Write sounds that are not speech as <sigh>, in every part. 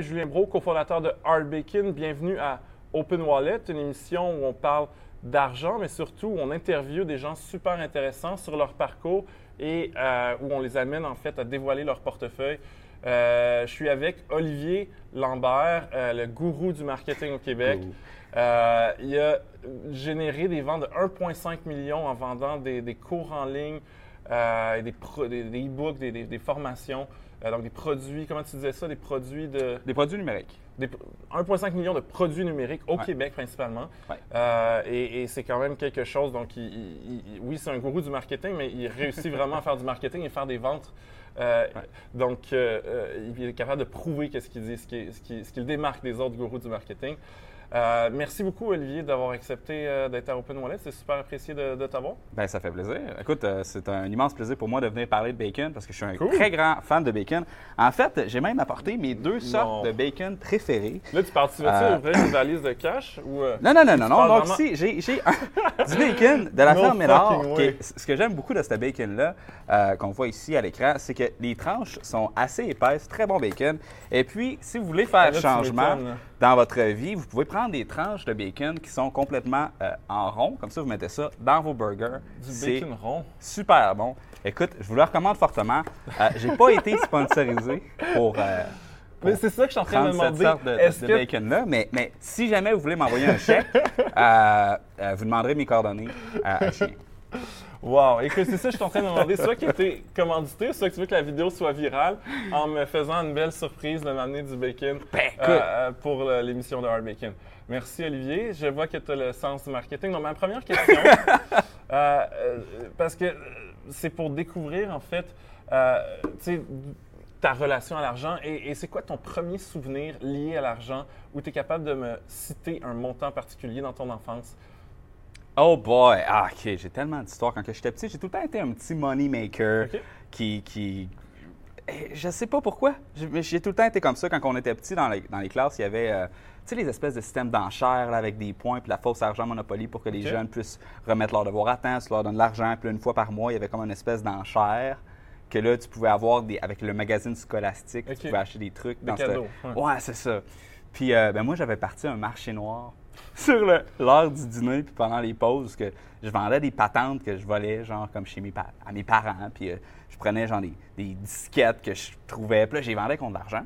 Julien Bro, cofondateur de Hard Bacon. Bienvenue à Open Wallet, une émission où on parle d'argent, mais surtout où on interviewe des gens super intéressants sur leur parcours et euh, où on les amène en fait à dévoiler leur portefeuille. Euh, je suis avec Olivier Lambert, euh, le gourou du marketing au Québec. Euh, il a généré des ventes de 1,5 million en vendant des, des cours en ligne, et des, pro- des, des e-books, des formations, euh, donc des produits, comment tu disais ça, des produits de... Des produits numériques. des- 1,5 million de produits numériques au Ouais. Québec principalement. Ouais. Euh, et et c'est quand même quelque chose. Donc, il- il- il- oui, c'est un gourou du marketing, mais il réussit vraiment à faire du marketing et faire des ventes. Euh, Ouais. Donc, euh, il est capable de prouver qu'est-ce qu'il dit, ce qui, ce qui- ce qui le démarque des autres gourous du marketing. Euh, merci beaucoup, Olivier, d'avoir accepté euh, d'être à Open Wallet. C'est super apprécié de, de t'avoir. Ben, ça fait plaisir. Écoute, euh, c'est un immense plaisir pour moi de venir parler de bacon parce que je suis un Cool. très grand fan de bacon. En fait, j'ai même apporté mes deux sortes de bacon préférées. Là, tu parles, tu veux Euh, ouvrir une valise de cash ou. euh, Non, non, non, non, non. Donc, vraiment- ici, j'ai, un- <laughs> du bacon de la No ferme Ménard. qui ce que j'aime beaucoup de ce bacon-là, euh, qu'on voit ici à l'écran, c'est que les tranches sont assez épaisses, très bon bacon. Et puis, si vous voulez faire Là, changement. Dans votre vie, vous pouvez prendre des tranches de bacon qui sont complètement euh, en rond. Comme ça, vous mettez ça dans vos burgers. Du bacon rond. super bon. Écoute, je vous le recommande fortement. Euh, j'ai pas été sponsorisé pour, euh, <laughs> Mais c'est ça que je suis en train de me demander. de, de- que bacon-là. Mais, mais si jamais vous voulez m'envoyer un chèque, <laughs> euh, vous demanderez mes coordonnées à, à Chien. Wow! Écoute, c'est ça, je suis en train de me demander. Soit qui était commandité, soit que tu veux que la vidéo soit virale en me faisant une belle surprise de m'amener du bacon Ben, euh, euh, pour l'émission de Hard Bacon. Merci, Olivier. Je vois que tu as le sens du marketing. Donc, ma première question, <laughs> euh, parce que c'est pour découvrir, en fait, euh, ta relation à l'argent et, et c'est quoi ton premier souvenir lié à l'argent où tu es capable de me citer un montant particulier dans ton enfance? Oh boy! Ah, OK, j'ai tellement d'histoires. Quand j'étais petit, j'ai tout le temps été un petit money maker qui... qui... Eh, Je sais pas pourquoi. J'ai mais j'ai tout le temps été comme ça. Quand on était petit dans les, dans les classes, il y avait euh, tu sais, les espèces de systèmes d'enchères avec des points puis la fausse argent Monopoly pour que les jeunes puissent remettre leurs devoirs à temps, tu leur donnes de l'argent. Puis une fois par mois, il y avait comme une espèce d'enchère que là, tu pouvais avoir des, avec le magazine scolastique. Tu pouvais acheter des trucs. Des dans cadeaux, ouais. Ouais, c'est ça. Puis euh, ben moi, j'avais parti un marché noir <laughs> sur l'heure du dîner, puis pendant les pauses, que je vendais des patentes que je volais, genre comme chez mes à mes parents. Puis euh, je prenais genre des, des disquettes que je trouvais, puis là, je les vendais contre de l'argent.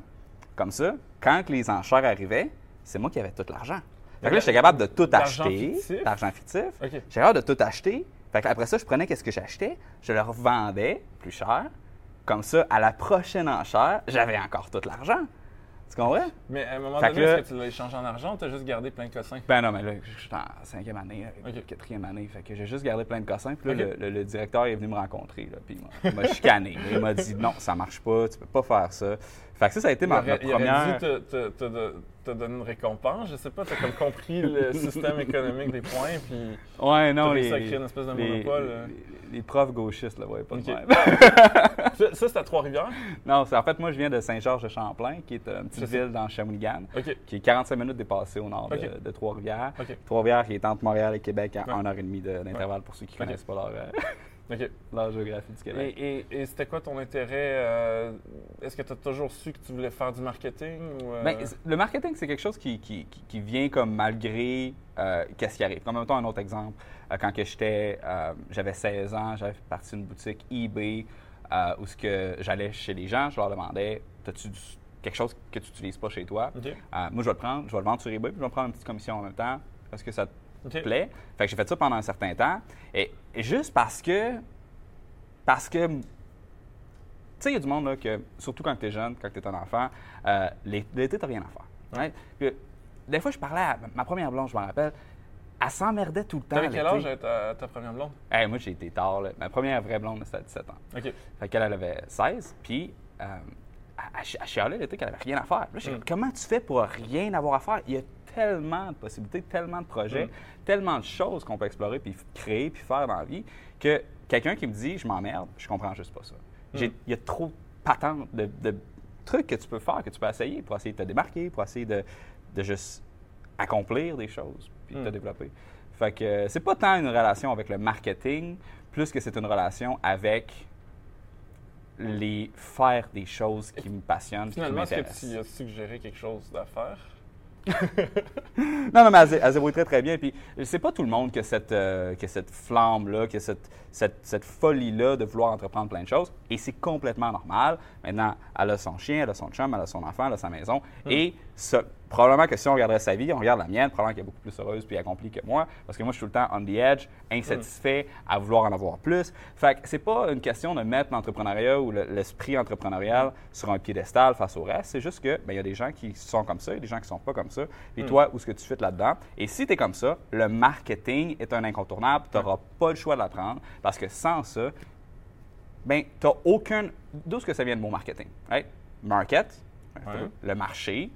Comme ça, quand les enchères arrivaient, c'est moi qui avais tout l'argent. Fait que là, j'étais capable de tout acheter. fictif? D'argent fictif. OK. J'étais capable de tout acheter. Fait que après ça, je prenais qu'est-ce que j'achetais, je le revendais plus cher. Comme ça, à la prochaine enchère, j'avais encore tout l'argent. Tu comprends? Mais à un moment Fait donné, est-ce que tu l'as échangé en argent ou tu as juste gardé plein de cossins? Ben non, mais là, je suis en cinquième année, euh, quatrième année. Fait que j'ai juste gardé plein de cossins. Puis là, le, le- le directeur est venu me rencontrer. Là, puis il m'a chicané. Il m'a dit non, ça marche pas, tu peux pas faire ça. Fait que ça, ça a été ma, ma il aurait première. dû te, te- te- te- donner une récompense. Je sais pas, tu as comme compris le <laughs> système économique des points, puis Ouais, non, t'as les, créer une espèce de les- monopole. euh. les- les profs gauchistes, là, ouais, pas de Ok. même. <laughs> Ça, ça, c'est à Trois-Rivières? non, c'est en fait, moi, je viens de Saint-Georges-de-Champlain, qui est une petite ville dans Shawinigan, OK. qui est 45 minutes dépassée au nord de- de, Trois-Rivières. Trois-Rivières qui est entre Montréal et Québec à Ouais. 1h30 de- d'intervalle pour ceux qui connaissent pas leur, OK. leur géographie du Québec. Et, et- et c'était quoi ton intérêt? euh, Est-ce que tu as toujours su que tu voulais faire du marketing? Ou, euh, Ben, le marketing, c'est quelque chose qui, qui- vient comme malgré euh, qu'est-ce qui arrive. Comme même temps, un autre exemple, quand j'étais, j'avais 16 ans, j'avais parti d'une boutique eBay où ce que j'allais chez les gens, je leur demandais, as-tu quelque chose que tu n'utilises pas chez toi? Moi, je vais le prendre, je vais le vendre sur eBay, puis je vais me prendre une petite commission en même temps. Est-ce que ça te Plaît? Fait que j'ai fait ça pendant un certain temps. Et, et juste parce que, parce que tu sais, il y a du monde, là, que, surtout quand tu es jeune, quand tu es un enfant, euh, l'é- l'été, tu rien à faire. right? Puis, des fois, je parlais à ma première blonde, je me rappelle, elle s'emmerdait tout le temps. T'avais quel âge à ta, ta première blonde? Hey, moi, j'ai été tard. là. Ma première vraie blonde, c'était à 17 ans. OK. Fait qu'elle, elle avait 16, puis euh, elle, elle chi- elle chialait l'été qu'elle avait rien à faire. Là, Mm. comment tu fais pour rien avoir à faire? Il y a tellement de possibilités, tellement de projets, Mm. tellement de choses qu'on peut explorer, puis créer, puis faire dans la vie, que quelqu'un qui me dit « je m'emmerde », je comprends juste pas ça. Mm. Il y a trop de patentes, de, de trucs que tu peux faire, que tu peux essayer pour essayer de te démarquer, pour essayer de, de juste accomplir des choses, puis de te développer. Fait que euh, c'est pas tant une relation avec le marketing, plus que c'est une relation avec les faire des choses qui me passionnent, Finalement, est-ce que tu as suggéré quelque chose d'affaire? <laughs> Non, non, mais elle, elle se très, très bien. Puis, c'est pas tout le monde qui a cette, euh, qui a cette flamme-là, qui a cette, cette, cette folie-là de vouloir entreprendre plein de choses. Et c'est complètement normal. Maintenant, elle a son chien, elle a son chum, elle a son enfant, elle a sa maison. Et ça, probablement que si on regarderait sa vie, on regarde la mienne, probablement qu'elle est beaucoup plus heureuse puis accomplie que moi. Parce que moi, je suis tout le temps on the edge, insatisfait, à vouloir en avoir plus. Fait que c'est pas une question de mettre l'entrepreneuriat ou le- l'esprit entrepreneurial sur un piédestal face au reste. C'est juste que, ben, il y a des gens qui sont comme ça, il y a des gens qui sont pas comme ça. Et toi, où est-ce que tu fais là-dedans? Et si tu es comme ça, le marketing est un incontournable. Tu n'auras pas le choix de l'apprendre parce que sans ça, ben, tu n'as aucun. D'où est-ce que ça vient le mot marketing? Right? Market, Ouais. le marché,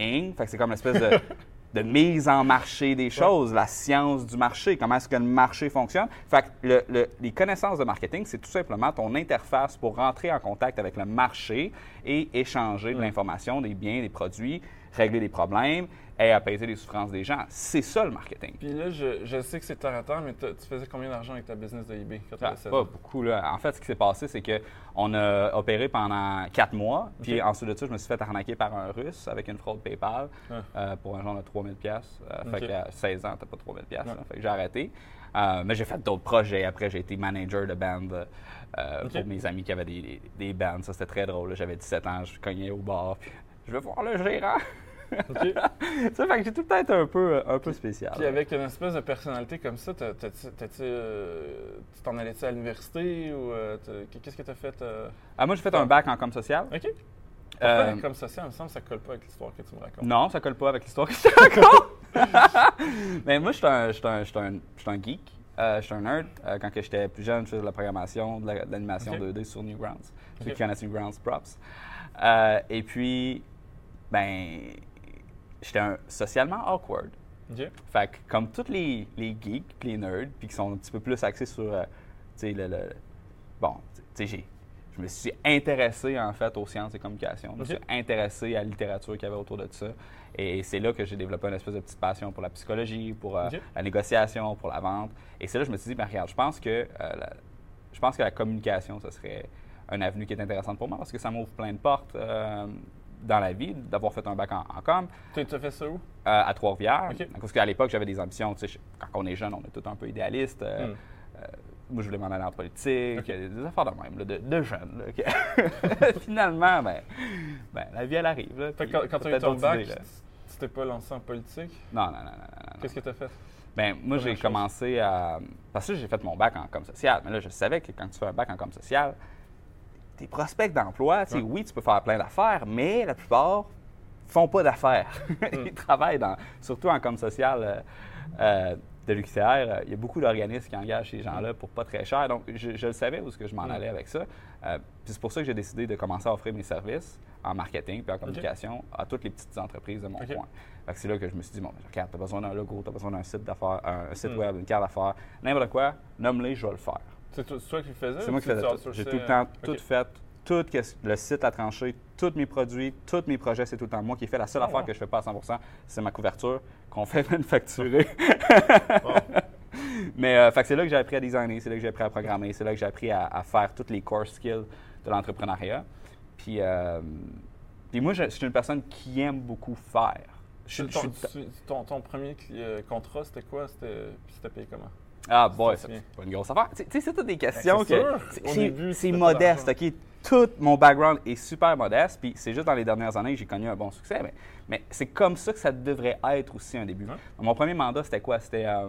ing, fait que c'est comme une espèce de, <laughs> de mise en marché des choses, la science du marché, comment est-ce que le marché fonctionne. Fait que le- le- les connaissances de marketing, c'est tout simplement ton interface pour rentrer en contact avec le marché et échanger de l'information, des biens, des produits, régler des problèmes et apaiser les souffrances des gens. C'est ça le marketing. Puis là, je, je sais que c'est terre à terre, mais tu faisais combien d'argent avec ta business de eBay quand Ah, avais 16 pas beaucoup. Là. En fait, ce qui s'est passé, c'est qu'on a opéré pendant quatre mois. Puis Ok. ensuite de ça, je me suis fait arnaquer par un Russe avec une fraude PayPal Ah. euh, pour un genre de 3000 pièces. Ok. Fait qu'à 16 ans, t'as pas 3000 pièces. Ouais. Fait que j'ai arrêté. Euh, mais j'ai fait d'autres projets. Après, j'ai été manager de band euh, pour mes amis qui avaient des, des, des bands. Ça, c'était très drôle. J'avais 17 ans, je cognais au bar. Puis je veux voir le gérant. OK. <laughs> ça fait que j'ai tout été un peu, un peu spécial. Puis avec une espèce de personnalité comme ça, t'as- euh, tu t'en allais-tu à l'université ou euh, qu'est-ce que tu as fait? euh? Ah, moi, j'ai fait un bac en com social. OK. Euh, comme social, il me semble que ça colle pas avec l'histoire que tu me racontes. Non, ça colle pas avec l'histoire que je te raconte. <laughs> Mais moi, je suis un, un, un, geek. Euh, je suis un nerd. Euh, quand j'étais plus jeune, je faisais de la programmation, de la- de l'animation Ok. 2D sur Newgrounds. Ceux qui connaissent Newgrounds, props. Euh, et puis, ben, j'étais un socialement awkward. OK. Fait que, comme tous les, les geeks, les nerds, puis qui sont un petit peu plus axés sur, euh, tu sais, le, le- Bon, tu sais, je me suis intéressé, en fait, aux sciences et communications. Je me suis intéressé à la littérature qu'il y avait autour de ça. Et c'est là que j'ai développé une espèce de petite passion pour la psychologie, pour euh, la négociation, pour la vente. Et c'est là que je me suis dit, ben, regarde, je pense que, euh, la, je pense que la communication, ce serait un avenue qui est intéressante pour moi parce que ça m'ouvre plein de portes euh, dans la vie, d'avoir fait un bac en, en com. Tu as fait ça où? Euh, à Trois-Rivières. Parce qu'à l'époque, j'avais des ambitions. tu sais, je- Quand on est jeune, on est tout un peu idéaliste. Euh, Hmm. euh, moi, je voulais m'en aller en politique, OK. euh, des affaires de même, là, de, de là, que- <laughs> Finalement, ben, ben, la vie, elle arrive. Là, puis quand, quand tu as eu ton bac, idées, tu t'es pas lancé en politique? Non, non, non, non, non. Qu'est-ce que tu as fait? Ben, moi, j'ai commencé à. Parce que j'ai fait mon bac en com social. Mais là, je savais que quand tu fais un bac en com social, tes prospects d'emploi, Ouais. oui, tu peux faire plein d'affaires, mais la plupart font pas d'affaires. Hmm. <laughs> Ils travaillent dans. Surtout en com social euh, euh, de l'UQTR, euh, il y a beaucoup d'organismes qui engagent ces gens-là pour pas très cher. Donc, je, je le savais où que je m'en Mm. allais avec ça. Puis c'est pour ça que j'ai décidé de commencer à offrir mes services en marketing puis en communication à toutes les petites entreprises de mon OK. coin. C'est là que je me suis dit, bon, ben, regarde, tu as besoin d'un logo, tu as besoin d'un site d'affaires, un site Mm. web, une carte d'affaires, n'importe quoi, nomme-les, je vais le faire. C'est toi, qui le faisais? C'est moi qui faisais tout. J'ai tout le temps tout fait, tout le site à trancher, tous mes produits, tous mes projets, c'est tout le temps moi qui ai fait. La seule Oh, affaire wow. que je fais pas à 100 c'est ma couverture qu'on fait <laughs> manufacturer. Mais euh, c'est là que j'ai appris à designer, c'est là que j'ai appris à programmer, c'est là que j'ai appris à, à faire tous les core skills de l'entrepreneuriat. Puis, euh, puis moi, je, je suis une personne qui aime beaucoup faire. Je, Ton, je ton, ton premier euh, contrat, c'était quoi? C'était payé comment? Ah, boy, c'est pas une grosse affaire. Tu sais- c'est toutes des questions Ben, que. c'est- modeste. OK? Tout mon background est super modeste, puis c'est juste dans les dernières années que j'ai connu un bon succès. Mais, mais c'est comme ça que ça devrait être aussi un début. Mon premier mandat, c'était quoi? C'était euh,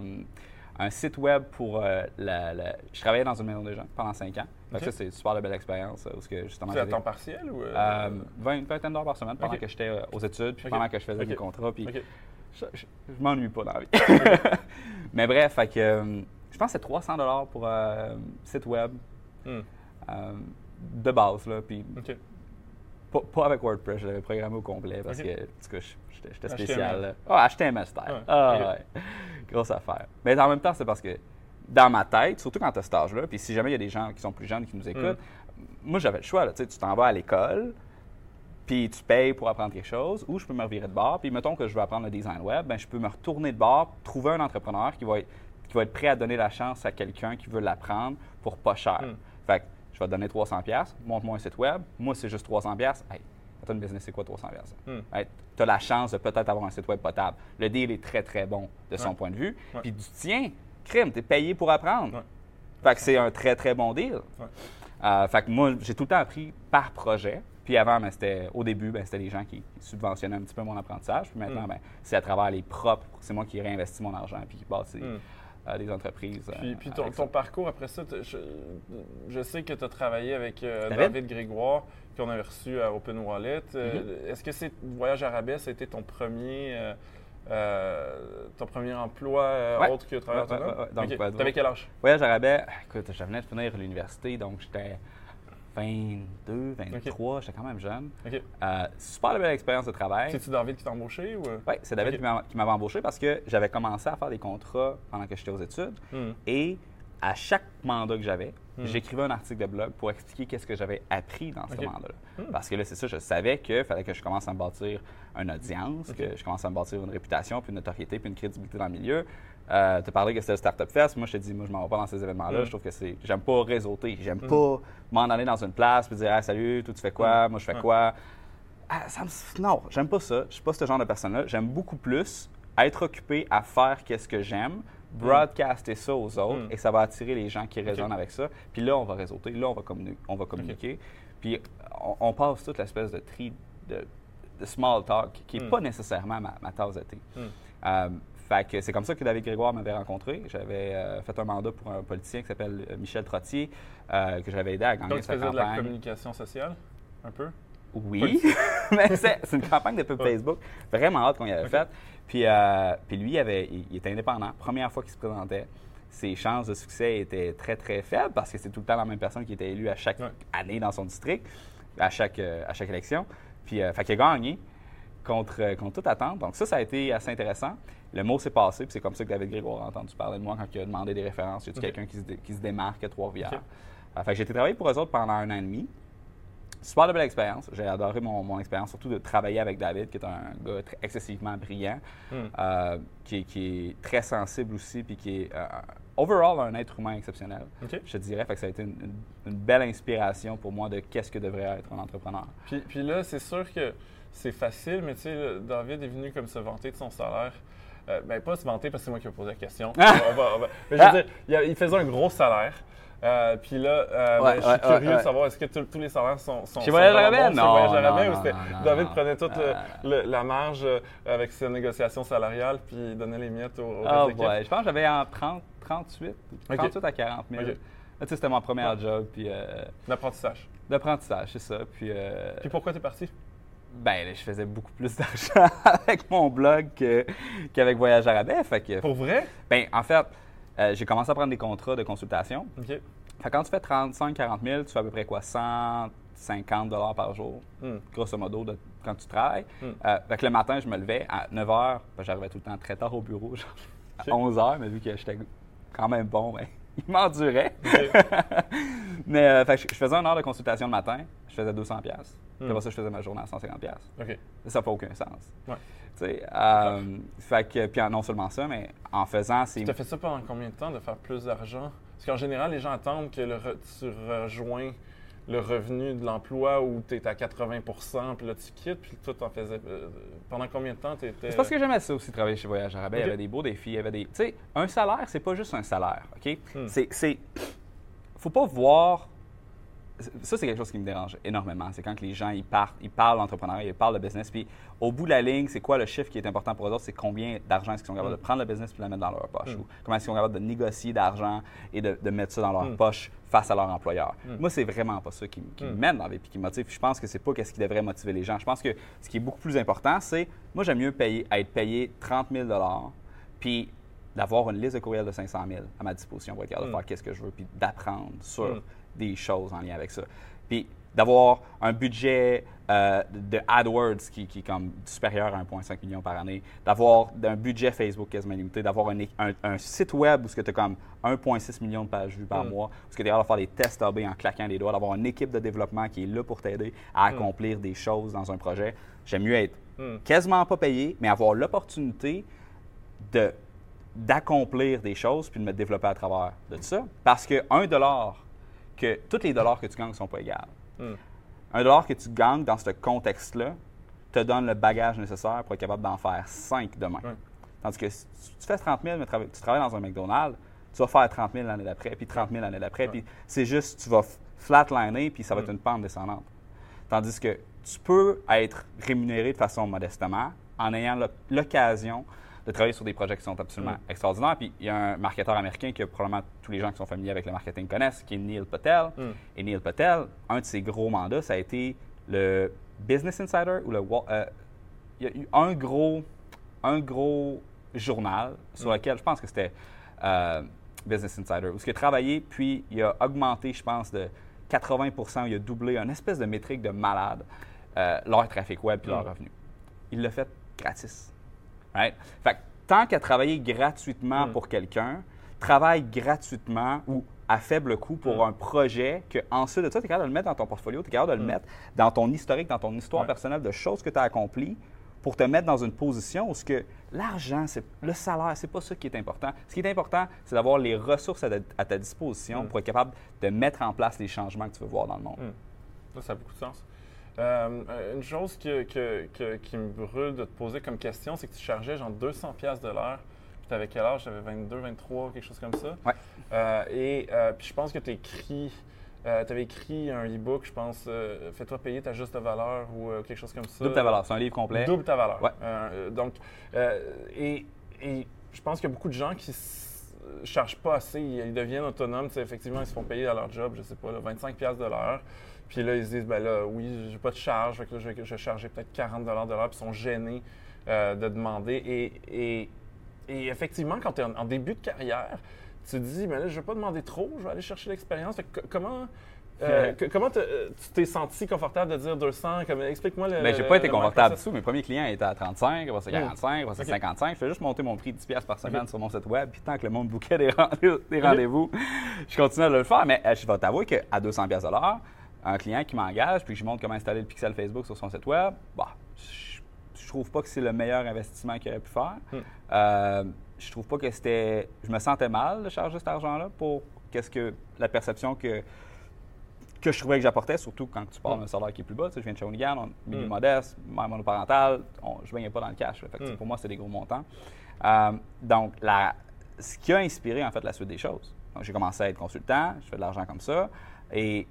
un site web pour euh, la, la- Je travaillais dans une maison des gens pendant cinq ans. Ça, c'est une super de belle expérience. euh, Où ce que, justement, à temps partiel ou. euh, euh, 20, une vingtaine d'heures par semaine pendant que j'étais euh, aux études, puis pendant que je faisais mes contrats. Puis. Je, je- je m'ennuie pas dans la vie. <laughs> Mais bref, fait que, euh, je pense que c'est 300 pour un site web Hmm. euh, de base. Là, puis pas, pas avec WordPress, je l'avais programmé au complet parce que, en tout cas, je- j'étais spécial. Ah, HTML style. Ouais, Ah, ouais. Grosse affaire. Mais en même temps, c'est parce que dans ma tête, surtout quand tu as cet âge-là, puis si jamais il y a des gens qui sont plus jeunes qui nous écoutent, Mm. moi j'avais le choix. Là, tu t'en vas à l'école, puis tu payes pour apprendre quelque chose, ou je peux me revirer de bord, puis mettons que je veux apprendre le design web, ben, je peux me retourner de bord, trouver un entrepreneur qui va être, qui va être prêt à donner la chance à quelqu'un qui veut l'apprendre pour pas cher. Mm. Fait que je vais te donner 300 pièces, montre-moi un site web. Moi, c'est juste 300 pièces. Hey, ton business, c'est quoi 300 pièces Hmm. tu as la chance de peut-être avoir un site web potable. Le deal est très, très bon de son Ouais. point de vue. Ouais. Puis du tien, crime, tu es payé pour apprendre. Ouais. Fait que c'est un très, très bon deal. Euh, fait que moi, j'ai tout le temps appris par projet. Puis avant, ben, c'était, au début, ben, c'était les gens qui, subventionnaient un petit peu mon apprentissage. Puis maintenant, Mm. ben, c'est à travers les propres. C'est moi qui réinvestis mon argent puis qui bâtis Mm. euh, des entreprises. euh, Puis, ton, parcours après ça, je, je sais que tu as travaillé avec euh, David? Grégoire, qu'on avait reçu à Open Wallet. Euh, Est-ce que c'est Voyage Arabais, ça a été ton premier, euh, ton premier emploi euh, Ouais. autre que travailleur autonome? ouais, ouais. Donc, T'avais quel âge? Voyage à rabais, écoute, je venais de finir l'université, donc j'étais 22, 23, j'étais quand même jeune. OK. Euh, super belle expérience de travail. C'est-tu David qui t'a embauché ou... Oui, c'est David qui m'a- qui m'avait embauché parce que j'avais commencé à faire des contrats pendant que j'étais aux études. Hmm. Et à chaque mandat que j'avais, Hmm. j'écrivais un article de blog pour expliquer qu'est-ce que j'avais appris dans ce mandat-là. Hmm. Parce que là, c'est ça, je savais qu'il fallait que je commence à me bâtir une audience, que je commence à me bâtir une réputation, puis une notoriété, puis une crédibilité dans le milieu. Euh, tu as parlé que c'était le Startup Fest. Moi, je te dis, moi, je m'en vais pas dans ces événements-là. Hmm. Je trouve que c'est. J'aime pas réseauter. J'aime Hmm. pas m'en aller dans une place puis dire, ah, salut, toi, tu fais quoi? Moi, je fais quoi? Ah, ça me- Non, j'aime pas ça. Je suis pas ce genre de personne-là. J'aime beaucoup plus être occupé à faire qu'est-ce que j'aime, broadcaster ça aux autres, Mm. et ça va attirer les gens qui résonnent avec ça. Puis là, on va réseauter, là, on va, communi- on va communiquer. Puis on, on passe toute l'espèce de tri de, de small talk qui n'est Mm. pas nécessairement ma, ma tasse de thé. Mm. Fait que c'est comme ça que David Grégoire m'avait rencontré. J'avais euh, fait un mandat pour un politicien qui s'appelle euh, Michel Trottier, euh, que j'avais aidé à gagner Donc, tu sa faisais de la campagne. communication sociale, un peu? Oui, <laughs> mais c'est une campagne de pub. Facebook vraiment hâte qu'on y avait Ok. faite. Puis, euh, puis lui, il, avait, il, il était indépendant. Première fois qu'il se présentait, ses chances de succès étaient très, très faibles parce que c'est tout le temps la même personne qui était élue à chaque Ouais. année dans son district, à chaque, à chaque élection. Puis, fait qu'il a gagné contre, contre toute attente. Donc ça, ça a été assez intéressant. Le mot s'est passé, puis c'est comme ça que David Grégoire a entendu parler de moi quand il a demandé des références. Y a quelqu'un qui, se dé- qui se démarque à Trois-Rivières? Euh, fait que j'ai été travailler pour eux autres pendant un an et demi. Super de belle expérience. J'ai adoré mon, mon expérience, surtout de travailler avec David, qui est un gars très- excessivement brillant, Hmm. euh, qui, est- qui est très sensible aussi, puis qui est, euh, overall, un être humain exceptionnel. Je te dirais, fait que ça a été une, une- une belle inspiration pour moi de qu'est-ce que devrait être un entrepreneur. Puis, puis là, c'est sûr que c'est facile, mais tu sais, David est venu comme se vanter de son salaire. Euh, ben, pas se vanter parce que c'est moi qui ai posé la question. Ah! On va- on va- Mais je veux dire, il, a- il faisait un gros salaire. Euh, puis là, euh, Ouais, ben, je suis ouais, curieux ouais, de savoir, est-ce que tous- tous les salaires sont, sont Chez Voyage Arabais? Non, Voyage Arabais, ou c'était David prenait toute le- la marge avec ses négociations salariales puis il donnait les miettes aux, aux Ah, équipes? ouais. Je pense que j'avais en 30, 38, 38 à 40 000. Ok. Là, tu sais, c'était mon premier job, puis L'apprentissage. d'apprentissage, c'est ça. Puis, Puis pourquoi tu es parti? Ben, là, je faisais beaucoup plus <laughs> d'argent avec mon blog qu'avec Voyage. Fait que, Pour vrai? ben, en fait, euh, j'ai commencé à prendre des contrats de consultation. OK. Fait quand tu fais 35-40 000, tu fais à peu près quoi? 150 par jour, Hmm. grosso modo, de- quand tu travailles. Hmm. Euh, fait que le matin, je me levais à 9 h, j'arrivais tout le temps très tard au bureau, <laughs> genre à Ok. 11 h, mais vu que j'étais quand même bon, ben, <laughs> il m'endurait. OK. mais euh, fait que je je faisais une heure de consultation le matin, je faisais 200 pièces. Hmm. après ça, je faisais ma journée à 150 pièces. OK. Ça n'a pas aucun sens. Ouais. Euh, fait que, puis non seulement ça, mais en faisant ces... Tu as fait ça pendant combien de temps de faire plus d'argent? Parce qu'en général, les gens attendent que le re- tu rejoins le revenu de l'emploi où tu es à 80 puis là tu quittes, puis toi, tu en faisais. euh, pendant combien de temps tu étais. C'est parce que j'aimais ça aussi, travailler chez Voyage Arabais. Il Ok. y avait des beaux défis, il y avait des... Tu sais, un salaire, c'est pas juste un salaire, OK? Hmm. C'est... c'est- Faut pas voir... Ça, c'est quelque chose qui me dérange énormément. C'est quand que les gens, ils, partent, ils parlent d'entrepreneuriat, ils parlent de business, puis au bout de la ligne, c'est quoi le chiffre qui est important pour eux autres? C'est combien d'argent est-ce qu'ils sont capables de prendre le business puis de le mettre dans leur poche? Hmm. Ou comment est-ce qu'ils sont capables de négocier d'argent et de, de mettre ça dans leur Hmm. poche face à leur employeur? Moi, c'est vraiment pas ça qui, qui me mène dans la vie puis qui me motive. Je pense que c'est pas ce qui devrait motiver les gens. Je pense que ce qui est beaucoup plus important, c'est moi, j'aime mieux payer, être payé 30 000 puis d'avoir une liste de courriels de 500 000 à ma disposition pour être capable de faire qu'est-ce que je veux, puis d'apprendre sur. Des choses en lien avec ça. Puis d'avoir un budget euh, de AdWords qui, qui est comme supérieur à 1,5 million par année, d'avoir un budget Facebook quasiment limité, d'avoir un, un- un site web où tu as comme 1,6 million de pages vues par Mm. mois, où tu es capable de faire des tests AB en claquant des doigts, d'avoir une équipe de développement qui est là pour t'aider à Mm. accomplir des choses dans un projet. J'aime mieux être Hmm. quasiment pas payé, mais avoir l'opportunité de d'accomplir des choses puis de me développer à travers de ça. Parce que un dollar que tous les dollars que tu gagnes ne sont pas égaux. Hmm. Un dollar que tu gagnes dans ce contexte-là te donne le bagage nécessaire pour être capable d'en faire 5 demain. Tandis que si tu fais 30 000, mais tu travailles dans un McDonald's, tu vas faire 30 000 l'année d'après, puis 30 000 l'année d'après, puis c'est juste, tu vas flatliner, puis ça va être Mm. une pente descendante. Tandis que tu peux être rémunéré de façon modestement en ayant l'oc- l'occasion de travailler sur des projets qui sont absolument Mm. extraordinaires. Puis il y a un marketeur américain que probablement tous les gens qui sont familiers avec le marketing connaissent, qui est Neil Patel. Mm. Et Neil Patel, un de ses gros mandats, ça a été le Business Insider ou le euh, il y a eu un gros, un gros journal sur Mm. lequel je pense que c'était euh, Business Insider, où il a travaillé, puis il a augmenté, je pense, de 80 il a doublé une espèce de métrique de malade euh, leur trafic web puis leur Mm. revenu. Il l'a fait gratis. Right? Fait que tant qu'à travailler gratuitement Mm. pour quelqu'un, travaille gratuitement ou à faible coût pour Mm. un projet que ensuite de ça, tu es capable de le mettre dans ton portfolio, tu es capable de le Mm. mettre dans ton historique, dans ton histoire Ouais. personnelle de choses que tu as accomplies pour te mettre dans une position où ce que l'argent, c'est le salaire, c'est pas ça qui est important. Ce qui est important, c'est d'avoir les ressources à, ta- à ta disposition Mm. pour être capable de mettre en place les changements que tu veux voir dans le monde. Mm. Ça, ça a beaucoup de sens. Euh, une chose que- que- que- qui me brûle de te poser comme question, c'est que tu chargeais genre 200 pièces de l'heure. Puis tu avais quel âge? Tu avais 22, 23, quelque chose comme ça. Ouais. Euh, et euh, puis je pense que tu écrit, tu avais écrit un e-book, je pense, euh, Fais-toi payer ta juste valeur ou euh, quelque chose comme ça. Double ta valeur, c'est un livre complet. Double ta valeur. Ouais. Euh, donc, euh, et, et je pense qu'il y a beaucoup de gens qui ne chargent pas assez. Ils, deviennent autonomes. Effectivement, ils se font payer à leur job, je sais pas, là, 25 pièces de l'heure. Puis là, ils se disent, ben là, oui, j'ai pas de charge. Fait que là, je, vais- je vais charger peut-être 40 de l'heure. Puis ils sont gênés euh, de demander. Et, et, et effectivement, quand tu es en, en début de carrière, tu te dis, ben là, je vais pas demander trop. Je vais aller chercher l'expérience. Fait que co- comment... euh, que- comment euh, tu t'es senti confortable de dire 200? Comme, explique-moi le. Mais j'ai pas été le confortable process. dessous. Mes premiers clients étaient à 35, après c'est Mm. 45, après c'est Ok. 55. Je fais juste monter mon prix de 10 pièces par semaine sur mon site web. Puis tant que le monde bouquait des, rendez- des rendez-vous, je continue à le faire. Mais euh, je vais t'avouer qu'à 200 pièces de l'heure, un client qui m'engage puis que je montre comment installer le pixel Facebook sur son site web, bah, je, je trouve pas que c'est le meilleur investissement qu'il aurait pu faire. Mm. Euh, je trouve pas que c'était... Je me sentais mal de charger cet argent-là pour qu'est-ce que la perception que que je trouvais que j'apportais, surtout quand tu parles Mm. d'un salaire qui est plus bas. Tu sais, je viens de Shawinigan, on milieu Mm. modeste, mère monoparentale, on, je ne baignais pas dans le cash. là. Fait que, tu sais, Mm. Pour moi, c'était des gros montants. Euh, donc, la, ce qui a inspiré, en fait, la suite des choses. J'ai commencé à être consultant, je fais de l'argent comme ça. Et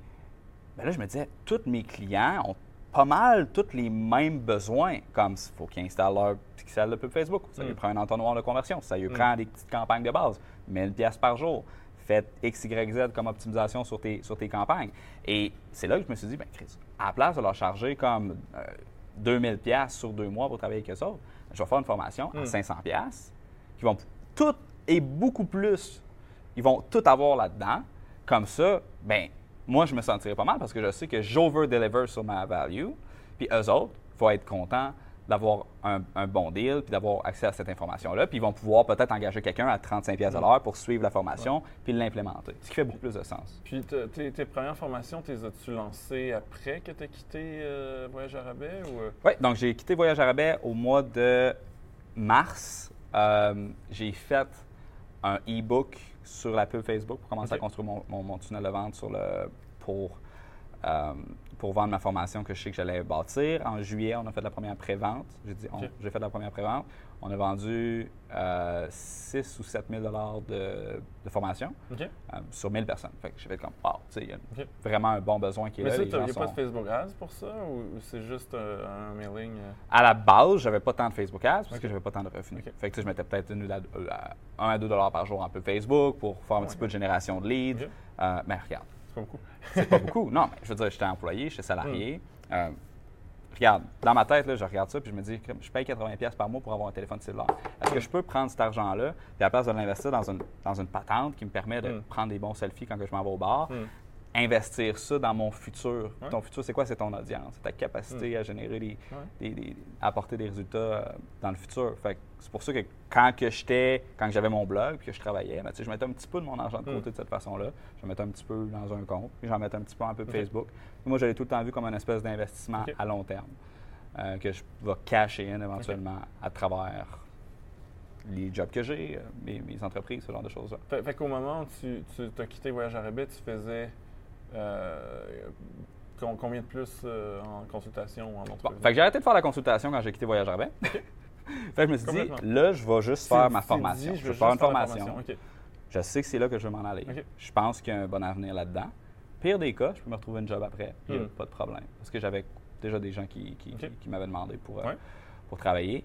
ben là, je me disais, tous mes clients ont pas mal tous les mêmes besoins, comme il faut qu'ils installent leur pixel de pub Facebook. Ça lui Mm. prend un entonnoir de conversion, ça lui Mm. prend des petites campagnes de base, 1000 pièces par jour. Faites X, Y, Z comme optimisation sur tes, sur tes campagnes. Et c'est là que je me suis dit, ben Chris, à la place de leur charger comme euh, 2000 pièces sur deux mois pour travailler avec eux autres, je vais faire une formation à Mm. 500 pièces qui vont tout et beaucoup plus, ils vont tout avoir là-dedans. Comme ça, ben moi, je me sentirais pas mal parce que je sais que j'over-deliver sur ma value. Puis eux autres, il faut être contents d'avoir un, un bon deal puis d'avoir accès à cette information-là. Puis ils vont pouvoir peut-être engager quelqu'un à 35 pièces à l'heure pour suivre la formation puis l'implémenter. Ce qui fait beaucoup plus de sens. Puis te- tes, tes premières formations, t'es as-tu lancées après que tu as quitté euh, Voyage à rabais ou... euh? Oui, donc j'ai quitté Voyage à rabais au mois de mars. Euh, j'ai fait un e-book sur la pub Facebook pour commencer à construire mon, mon- mon tunnel de vente sur le, pour, euh, pour vendre ma formation que je sais que j'allais bâtir. En juillet, on a fait la première pré-vente. J'ai dit, j'ai fait la première pré-vente. On a vendu euh, 6 ou 7 000 de, de formation OK. euh, sur 1000 personnes. Fait que j'ai fait comme, wow, tu sais, il y a OK. vraiment un bon besoin qui est Mais là. ça, les il n'y gens a pas sont- de Facebook Ads pour ça ou, c'est juste euh, un mailing? euh? à la base, j'avais pas tant de Facebook Ads parce Ok. que j'avais pas tant de revenus. Fait que tu je mettais peut-être une ou la- euh, à- un à deux dollars par jour en peu Facebook pour faire un petit peu de génération de leads. Mais regarde, C'est pas beaucoup. c'est pas <laughs> beaucoup. Non, mais je veux dire, j'étais employé, j'étais salarié. Hmm. Regarde, dans ma tête, là, je regarde ça puis je me dis, je paye 80$ pièces par mois pour avoir un téléphone cellulaire. Est-ce que je peux prendre cet argent-là puis à la place de l'investir dans une, dans une patente qui me permet de Mm. prendre des bons selfies quand que je m'en vais au bar, Mm. investir ça dans mon futur? Ouais. Ton futur, c'est quoi? C'est ton audience. C'est ta capacité à générer des, Ouais. des- des- à apporter des résultats euh, dans le futur. Fait que c'est pour ça que quand que j'étais, quand j'avais mon blog puis que je travaillais, ben, je mettais un petit peu de mon argent de côté Mm. de cette façon-là. Je mettais un petit peu dans un compte, puis j'en mettais un petit peu en peu Ok. Facebook. Moi, j'avais tout le temps vu comme une espèce d'investissement à long terme euh, que je vais cacher in éventuellement à travers les jobs que j'ai, euh, mes, mes entreprises, ce genre de choses-là. Fait, fait qu'au moment où tu, tu as quitté Voyage à rabais, tu faisais euh, com- combien de plus euh, en consultation ou en Bon, entrevue? fait que j'ai arrêté de faire la consultation quand j'ai quitté Voyage Urbain. <laughs> fait que je me suis dit, là, je vais juste faire ma formation. dit, je vais faire une formation. Je sais que c'est là que je veux m'en aller. Je pense qu'il y a un bon avenir là-dedans. Pire des cas, je peux me retrouver une job après. Il n'y a Hmm. pas de problème. Parce que j'avais déjà des gens qui, qui, m'avaient demandé pour, euh, pour travailler.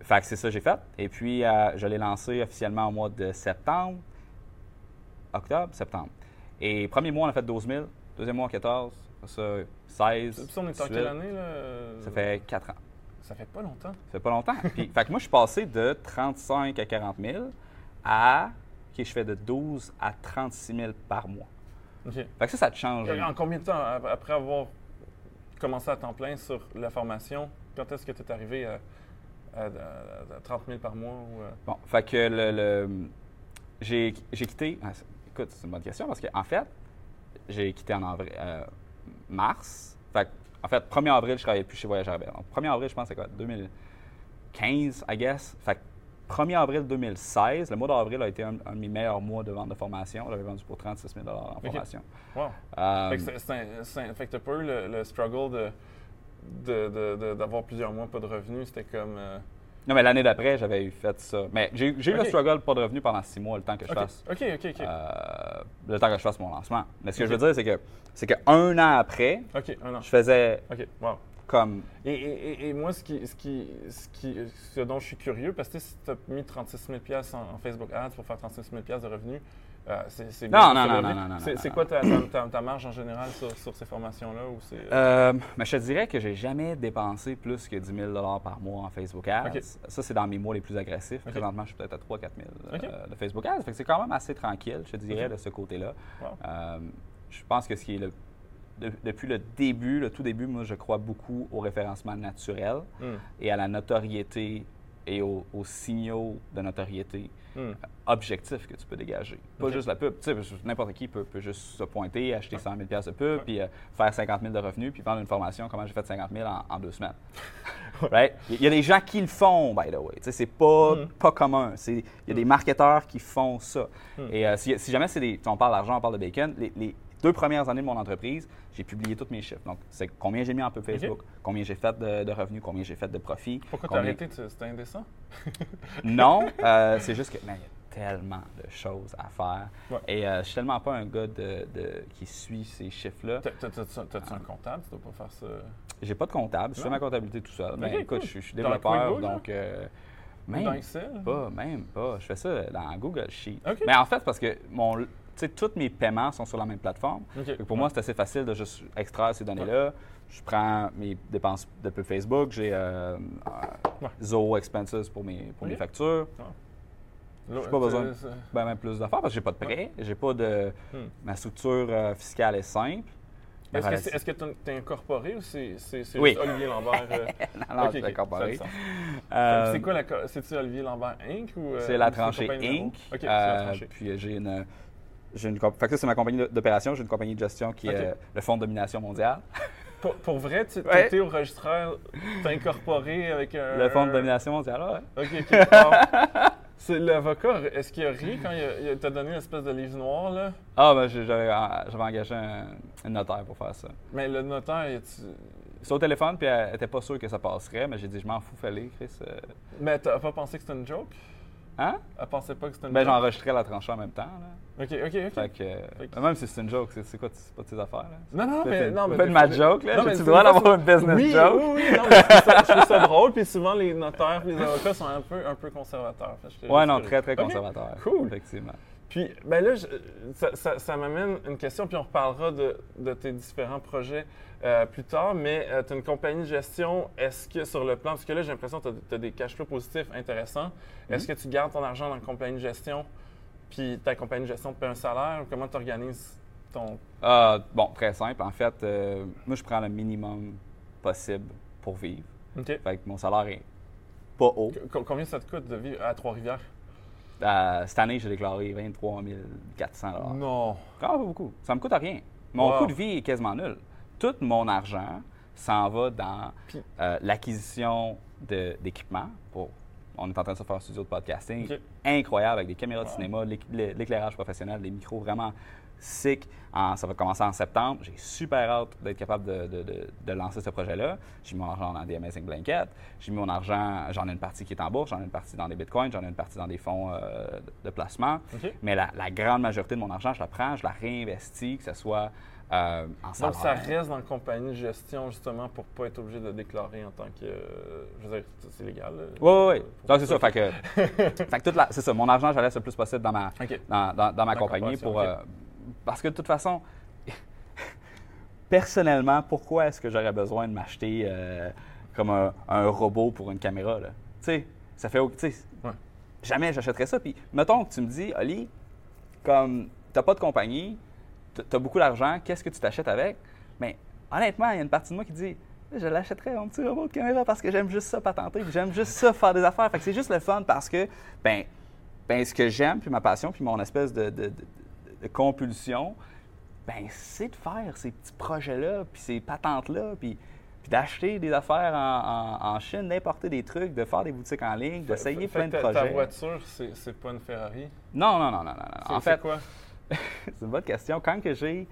Fait que c'est ça que j'ai fait. Et puis, euh, je l'ai lancé officiellement au mois de septembre. Octobre, septembre. Et premier mois, on a fait 12 000. Deuxième mois, 14. Après Ça, 16. Puis ça, on est en 18. quelle année, là? Ça fait 4 ans. Ça fait pas longtemps. Ça fait pas longtemps. Puis, fait que moi, je suis passé de 35 à 40 000 à. OK, je fais de 12 à 36 000 par mois. Fait que ça, ça te change. En combien de temps, ap- après avoir commencé à temps plein sur la formation, quand est-ce que tu es arrivé à, à- à- à 30 000 par mois? Ou, euh, Bon, fait que le, le- j'ai, quitté. ah, écoute, c'est une bonne question parce qu'en fait, j'ai quitté en avril, euh, mars. Fait que, en fait, 1er avril, je travaillais plus chez Voyageurs Herbert. Donc, 1er avril, je pense, c'est quoi? 2015, I guess. Fait que 1er avril 2016, le mois d'avril a été un, un de mes meilleurs mois de vente de formation. J'avais vendu pour 36 000 en formation. Wow. Euh, Fait que t'as pas eu le, le struggle de- d'avoir plusieurs mois pas de revenus. C'était comme. euh, non, mais l'année d'après, j'avais eu fait ça. Mais j'ai, eu le struggle pas de revenu pendant six mois, le temps que je fasse. OK, OK. OK. euh, le temps que je fasse mon lancement. Mais ce que je veux dire, c'est que c'est qu'un an après, OK, un an. je faisais wow. comme Et, et- et- et moi, ce, qui, ce, qui, ce, qui, ce dont je suis curieux, parce que si tu as mis 36 000 en, en Facebook Ads pour faire 36 000 de revenus, c'est c'est Non, non, non, non, non, non, C'est quoi ta, ta, marge en général sur, sur ces formations-là? ou c'est, euh, Euh, mais je te dirais que j'ai jamais dépensé plus que 10 000 par mois en Facebook Ads. Ça, c'est dans mes mois les plus agressifs. Ok. Présentement, je suis peut-être à 3 4 000 euh, Ok. de Facebook Ads. Fait que c'est quand même assez tranquille, je te dirais, de ce côté-là. Wow. Euh, je pense que ce qui est le. de- depuis le début, le tout début, moi, je crois beaucoup au référencement naturel hmm, et à la notoriété et aux, aux signaux de notoriété hmm. objectif que tu peux dégager. Pas juste la pub. Tu sais, n'importe qui peut, peut juste se pointer, acheter 100 000 de pub, Ouais. puis euh, faire 50 000 de revenus, puis vendre une formation, comment j'ai fait 50 000 en, en deux semaines. <laughs> <laughs> Right? Il y a des gens qui le font, by the way. Tu sais, c'est pas, Mm. pas commun. Il y a des marketeurs qui font ça. Mm. Et euh, si, si jamais c'est des. On parle d'argent, on parle de bacon, les, les deux premières années de mon entreprise, j'ai publié tous mes chiffres. Donc, c'est combien j'ai mis en pub Facebook, combien j'ai fait de, de revenus, combien j'ai fait de profit. Pourquoi t'as combien- arrêté? Tu- C'était indécent? <laughs> non, euh, c'est juste que man, il y a tellement de choses à faire. Ouais. Et euh, je suis tellement pas un gars de, de- qui suit ces chiffres-là. T'as- t'as- T'as-tu un comptable? Tu dois pas faire ça. J'ai pas de comptable, je fais ma comptabilité tout seul. Mais écoute, cool. je, je suis développeur, donc euh, même dans Excel? pas, même pas. Je fais ça dans Google Sheet. Mais en fait, parce que mon, tous mes paiements sont sur la même plateforme. Pour moi, c'est assez facile de juste extraire ces données-là. Je prends mes dépenses de Facebook, j'ai euh, euh, Ouais. Zoho Expenses pour mes, pour mes factures. J'ai pas besoin. c'est- Ben, même plus d'affaires parce que j'ai pas de prêt, j'ai pas de. Hmm. Ma structure euh, fiscale est simple. Est-ce que c'est- tu es incorporé ou c'est Oui. Olivier Lambert? euh? <laughs> Non, non, je incorporé. Euh, C'est quoi la. C'est-tu Olivier Lambert Inc. ou. euh, C'est la tranchée Inc. numéro? OK, c'est la tranchée. puis j'ai une. J'ai une comp- fait que ça, c'est ma compagnie d'opération. J'ai une compagnie de gestion qui est euh, le Fonds de domination mondiale. <laughs> Pour, pour vrai, tu Ouais. étais au registraire, t'es incorporé avec un. Le Fonds de domination mondiale, ouais. OK, OK. <laughs> C'est l'avocat, est-ce qu'il a ri quand il t'a donné l'espèce de livre noir, là? Ah, ben, j'ai- j'avais engagé un, un notaire pour faire ça. Mais le notaire, il- tu... C'est au téléphone, puis elle était pas sûre que ça passerait, mais j'ai dit, je m'en fous, fallait, Chris. euh. Mais t'as pas pensé que c'était une joke? Hein? Elle pensait pas que c'était une Ben, joke? j'enregistrais la tranchée en même temps, là. OK, OK, OK. Fait que, Fait que- même si c'est une joke, c'est c'est quoi, c'est pas de tes affaires, là? Non, non, mais. Non, mais fais de ma joke, là. Non, mais J'ai-tu le droit d'avoir une business oui, joke? Oui, oui, non, mais je trouve ça- je trouve ça drôle, puis souvent les notaires et les avocats sont un peu, un peu conservateurs. Fait Ouais, non, très, très OK. conservateur. Cool. Effectivement. Puis, ben là, je- ça, ça- ça m'amène une question, puis on reparlera de, de tes différents projets euh, plus tard, mais tu as une compagnie de gestion, est-ce que sur le plan, parce que là, j'ai l'impression que tu as, des cash flows positifs intéressants, est-ce que tu gardes ton argent dans la compagnie de gestion, puis ta compagnie de gestion te paie un salaire, ou comment tu organises ton... Ah, bon, très simple. En fait, euh, moi, je prends le minimum possible pour vivre. OK. Fait que mon salaire est pas haut. Co- combien ça te coûte de vivre à Trois-Rivières? Euh, cette année, j'ai déclaré 23 400 Non. Ah, pas beaucoup. Ça me coûte rien. Mon Wow. coût de vie est quasiment nul. Tout mon argent s'en va dans euh, l'acquisition d'équipements. Pour, on est en train de se faire un studio de podcasting incroyable avec des caméras de Wow. cinéma, l'éc- l'é- l'éclairage professionnel, des micros vraiment sick. Ça va commencer en septembre. J'ai super hâte d'être capable de, de- de- de lancer ce projet-là. J'ai mis mon argent dans des Amazing Blankets. J'ai mis mon argent, j'en ai une partie qui est en bourse, j'en ai une partie dans des bitcoins, j'en ai une partie dans des fonds euh, de- placement. Mais la, la grande majorité de mon argent, je la prends, je la réinvestis, que ce soit euh, en Donc, ça salaire. reste dans la compagnie de gestion, justement, pour pas être obligé de déclarer en tant que. euh, je veux dire, c'est légal. Oui, oui, oui. C'est ça. Fait que, fait que toute la- c'est ça. Mon argent, je la laisse le plus possible dans ma, dans, dans- dans ma compagnie pour. Parce que de toute façon, <laughs> personnellement, pourquoi est-ce que j'aurais besoin de m'acheter euh, comme un, un robot pour une caméra? Tu sais, ça fait. Ouais. Jamais j'achèterais ça. Puis, mettons que tu me dis, Oli, comme t'as pas de compagnie, tu as beaucoup d'argent, qu'est-ce que tu t'achètes avec? Mais honnêtement, il y a une partie de moi qui dit, je l'achèterais mon petit robot de caméra parce que j'aime juste ça patenter, j'aime juste ça faire des affaires. Fait que c'est juste le fun parce que, ben, ben ce que j'aime, puis ma passion, puis mon espèce de, de- de- de compulsion, ben, c'est de faire ces petits projets-là, puis ces patentes-là, puis, d'acheter des affaires en, en- en Chine, d'importer des trucs, de faire des boutiques en ligne, d'essayer plein de ta- Ta projets. voiture, c'est pas une Ferrari? Non, non, non, non, non. En fait, quoi? <laughs> c'est une bonne question. Quand que j'ai. euh,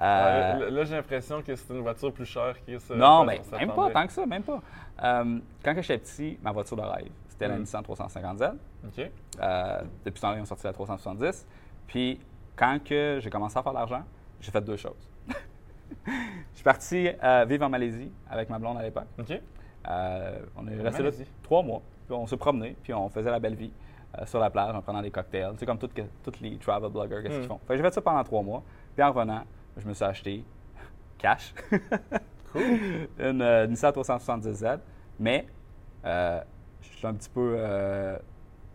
Ah, là, j'ai l'impression que c'est une voiture plus chère que ça. non, mais même s'attendait. pas, tant que ça, même pas. Euh, quand que j'étais petit, ma voiture de rêve, c'était la Mm. Nissan 350Z. OK. Euh, depuis ce temps-là, ils ont sorti la 370. Puis, quand j'ai commencé à faire de l'argent, j'ai fait deux choses. <laughs> je suis parti euh, vivre en Malaisie avec ma blonde à l'époque. OK. Euh, on est resté là trois mois. Puis on se promenait, puis on faisait la belle vie euh, sur la plage en prenant des cocktails. Sais, comme toutes les travel bloggers, qu'est-ce Mm. qu'ils font. Fait que j'ai fait ça pendant trois mois. Puis en revenant, je me suis acheté cash <laughs> une euh, Nissan 370Z. Mais je suis un petit peu.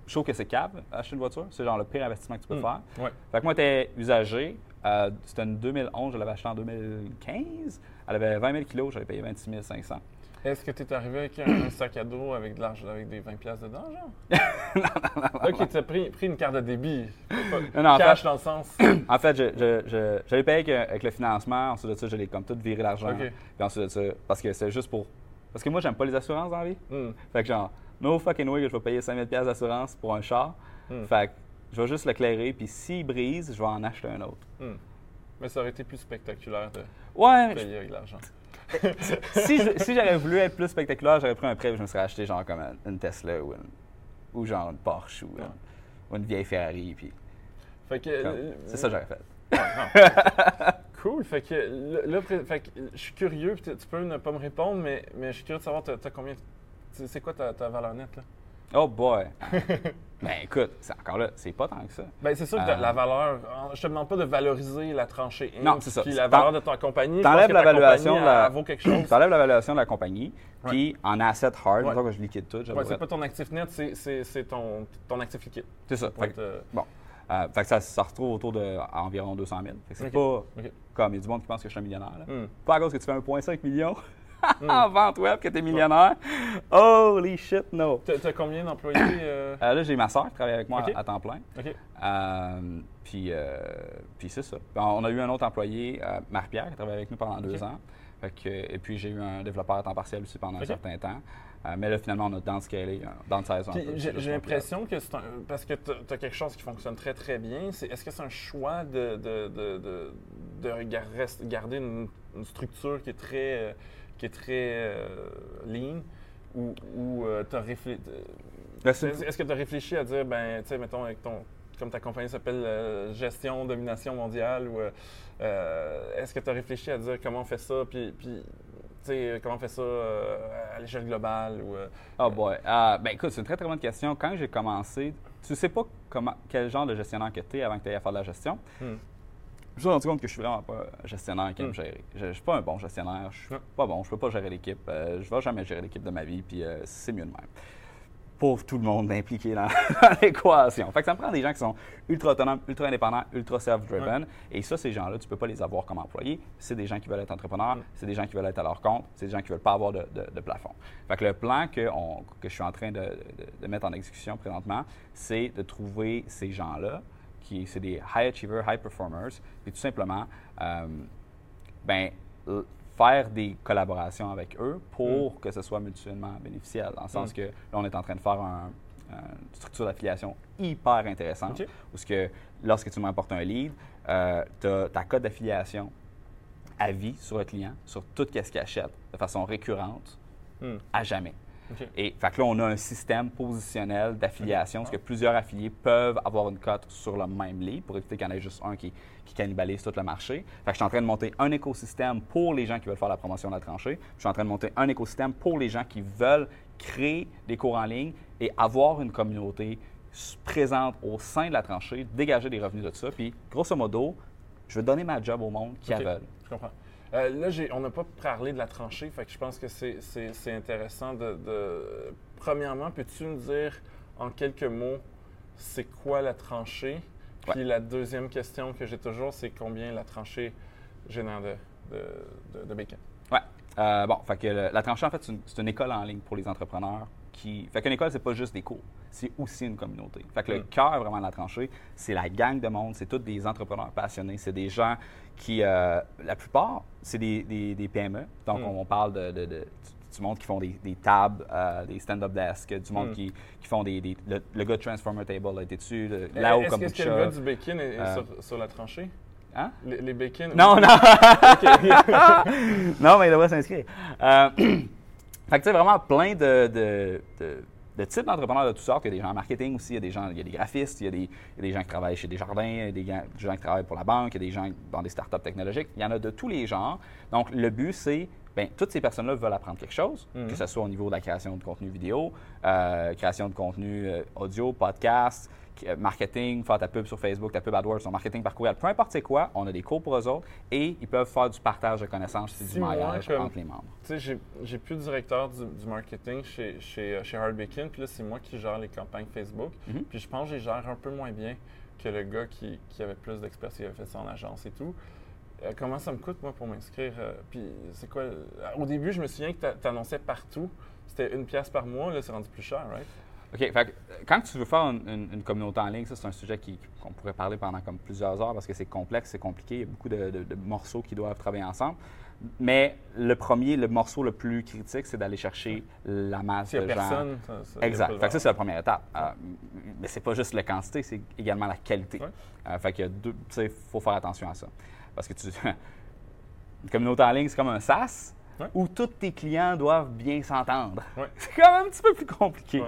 Euh, je trouve que c'est cave, acheter une voiture. C'est genre le pire investissement que tu peux Mm. faire. Ouais. Fait que moi, j'étais usagé. Euh, C'était une 2011, je l'avais acheté en 2015. Elle avait 20 000 kilos, j'avais payé 26 500. Est-ce que tu es arrivé avec un, sac à dos avec de l'argent, avec des 20 pièces dedans, genre? <laughs> OK, tu as pris, pris une carte de débit. Pas- Non, non, en cash fait- dans le sens. <clears throat> En fait, je, je, je, je l'ai payé avec, avec le financement. Ensuite de ça, je l'ai comme tout viré l'argent. Puis ensuite de ça, parce que c'est juste pour. Parce que moi, j'aime pas les assurances dans la vie. Hmm. Fait que genre, no fucking way que je vais payer 5000 pièces d'assurance pour un char. Hmm. Fait que je vais juste l'éclairer, puis s'il brise, je vais en acheter un autre. Hmm. Mais ça aurait été plus spectaculaire de Ouais, payer avec l'argent. <laughs> si, je- si j'aurais voulu être plus spectaculaire, j'aurais pris un prêt et je me serais acheté genre comme une, Tesla ou, une- ou genre une Porsche ou, ou une vieille Ferrari. Puis Fait que. comme, euh, c'est ça que j'aurais fait. <laughs> Cool. Fait que là, fait que, je suis curieux, tu tu peux ne pas me répondre, mais, mais je suis curieux de savoir, t'as, t'as combien. C'est quoi ta, ta valeur nette, là? Oh boy! <laughs> ben écoute, encore là, c'est pas tant que ça. Ben, c'est sûr que Euh. la valeur. Je te demande pas de valoriser la tranchée Inc, Non, c'est ça. Puis la valeur de ta compagnie. t'enlèves la- elle vaut quelque chose. Tu enlèves la valuation de la compagnie, puis en asset hard, Ouais. que je liquide tout, Ouais, c'est pas ton actif net, c'est, ton, ton actif liquide. C'est ça. Pour Fait que, euh, bon. Euh, fait que ça, ça se retrouve autour de à environ 200 000. Fait que c'est pas comme il y a du monde qui pense que je suis un millionnaire. là. Hmm. Pas à cause que tu fais 1,5 million. <laughs> en vente web que tu es millionnaire. Holy shit, no! T'as, t'as combien d'employés? euh? Euh, là, j'ai ma soeur qui travaille avec moi à, à temps plein. Euh, puis, puis c'est ça. On a eu un autre employé, Marie-Pierre, qui travaille avec nous pendant deux ans. Fait que, et puis j'ai eu un développeur à temps partiel aussi pendant un certain temps. Mais là, finalement, on a downscalé, euh, downsized un Puis peu. j'ai, l'impression que c'est un. Parce que tu as quelque chose qui fonctionne très, très bien. C'est, est-ce que c'est un choix de, de, de, de, garder une, une structure qui est très, qui est très euh, lean ou, tu as réfléchi. Ben, c'est- Est-ce que tu as réfléchi à dire, ben, tu sais, mettons, avec ton. Comme ta compagnie s'appelle euh, Gestion, Domination mondiale, ou euh, euh, est-ce que tu as réfléchi à dire comment on fait ça, puis, puis tu sais, comment on fait ça euh, à l'échelle globale? Ou, euh, Oh boy. Euh, ben écoute, c'est une très très bonne question. Quand j'ai commencé, tu sais pas comment, quel genre de gestionnaire que tu es avant que tu aies à faire de la gestion. Hmm. Je me suis rendu compte que je suis vraiment pas un gestionnaire qui aime Hmm. gérer. Je, je suis pas un bon gestionnaire. Je suis pas bon. Je peux pas gérer l'équipe. Euh, je vais jamais gérer l'équipe de ma vie. Puis euh, c'est mieux de même. Pour tout le monde impliqué dans, <laughs> dans l'équation. Fait que ça me prend des gens qui sont ultra autonomes, ultra indépendants, ultra self-driven. Et ça, ces gens-là, tu peux pas les avoir comme employés. C'est des gens qui veulent être entrepreneurs. Mm. C'est des gens qui veulent être à leur compte. C'est des gens qui veulent pas avoir de, de- de plafond. Fait que le plan que, on- que je suis en train de mettre en exécution présentement, c'est de trouver ces gens-là, qui c'est des high achievers, high performers, et tout simplement, euh, ben, faire des collaborations avec eux pour que ce soit mutuellement bénéficiel. Dans le sens Mm. que là, on est en train de faire un- une structure d'affiliation hyper intéressante, où ce que lorsque tu m'apportes un lead, tu as ta code d'affiliation à vie sur le client, sur tout ce qu'il achète, de façon récurrente, Hmm. à jamais. Et fait que là, on a un système positionnel d'affiliation, parce que plusieurs affiliés peuvent avoir une cote sur le même lit pour éviter qu'il y en ait juste un qui, qui cannibalise tout le marché. Fait que je suis en train de monter un écosystème pour les gens qui veulent faire la promotion de la tranchée. Je suis en train de monter un écosystème pour les gens qui veulent créer des cours en ligne et avoir une communauté présente au sein de la tranchée, dégager des revenus de ça. Puis, grosso modo, je veux donner ma job au monde qui OK. la veulent. Je comprends. Euh, là, j'ai- on n'a pas parlé de la tranchée, fait que je pense que c'est- intéressant de, de- Premièrement, peux-tu me dire en quelques mots, c'est quoi la tranchée? Puis la deuxième question que j'ai toujours, c'est combien la tranchée génère de, de, de- de bacon? Ouais. Euh, bon, fait que le- la tranchée, en fait, c'est une, c'est une école en ligne pour les entrepreneurs qui. Fait qu'une école, c'est pas juste des cours, c'est aussi une communauté. Fait que le cœur vraiment de la tranchée, c'est la gang de monde, c'est tous des entrepreneurs passionnés, c'est des gens qui, euh, la plupart, c'est des, des- des PME. Donc, Mm. on, on parle de, de- de- du- monde qui font des, des tables, euh, des stand-up desks, du monde Mm. qui, qui font des. des- le, le gars de Transformer Table a été dessus, le- là-haut comme est-ce que le gars du bacon est, Euh, sur, sur la tranchée? Hein? Les, les bacon? Non, non! <laughs> <laughs> Non, mais il devrait s'inscrire. Euh, <clears throat> fait que tu vraiment plein de, de, de- types d'entrepreneurs de toutes sortes. Il y a des gens en marketing aussi, il y a des gens, il y a des graphistes, il y a des, il y a des gens qui travaillent chez Desjardins, il y a des gens qui travaillent pour la banque, il y a des gens dans des startups technologiques. Il y en a de tous les genres. Donc, le but, c'est, bien, toutes ces personnes-là veulent apprendre quelque chose, Mhm. que ce soit au niveau de la création de contenu vidéo, euh, création de contenu euh, audio, podcast, euh, marketing, faire ta pub sur Facebook, ta pub AdWords, ton marketing par courriel, peu importe c'est quoi, on a des cours pour eux autres et ils peuvent faire du partage de connaissances, c'est du comme- entre les membres. Tu sais, j'ai- plus de directeur du, du marketing chez, chez, chez Hard Bacon, puis là, c'est moi qui gère les campagnes Facebook. Mhm. Puis je pense que je les gère un peu moins bien que le gars qui, qui avait plus d'expertise, qui avait fait ça en agence et tout. Euh, comment ça me coûte, moi, pour m'inscrire? euh, puis c'est quoi? euh, Au début, je me souviens que tu annonçais partout. C'était une pièce par mois, là, c'est rendu plus cher, right? OK. Fait que, quand tu veux faire une, une- une communauté en ligne, ça, c'est un sujet qu'on pourrait parler pendant comme plusieurs heures parce que c'est complexe, c'est compliqué. Il y a beaucoup de, de- de morceaux qui doivent travailler ensemble. Mais le premier, le morceau le plus critique, c'est d'aller chercher la masse n'y de a gens. personne, ça, ça- y Exact. Fait que ça, c'est la première étape. Euh, mais c'est pas juste la quantité, c'est également la qualité. Ouais. Euh, fait y deux. Sais, faut faire attention à ça. Parce que tu. <laughs> Une communauté en ligne, c'est comme un SaaS Ouais. où tous tes clients doivent bien s'entendre. Ouais. <laughs> C'est quand même un petit peu plus compliqué Ouais.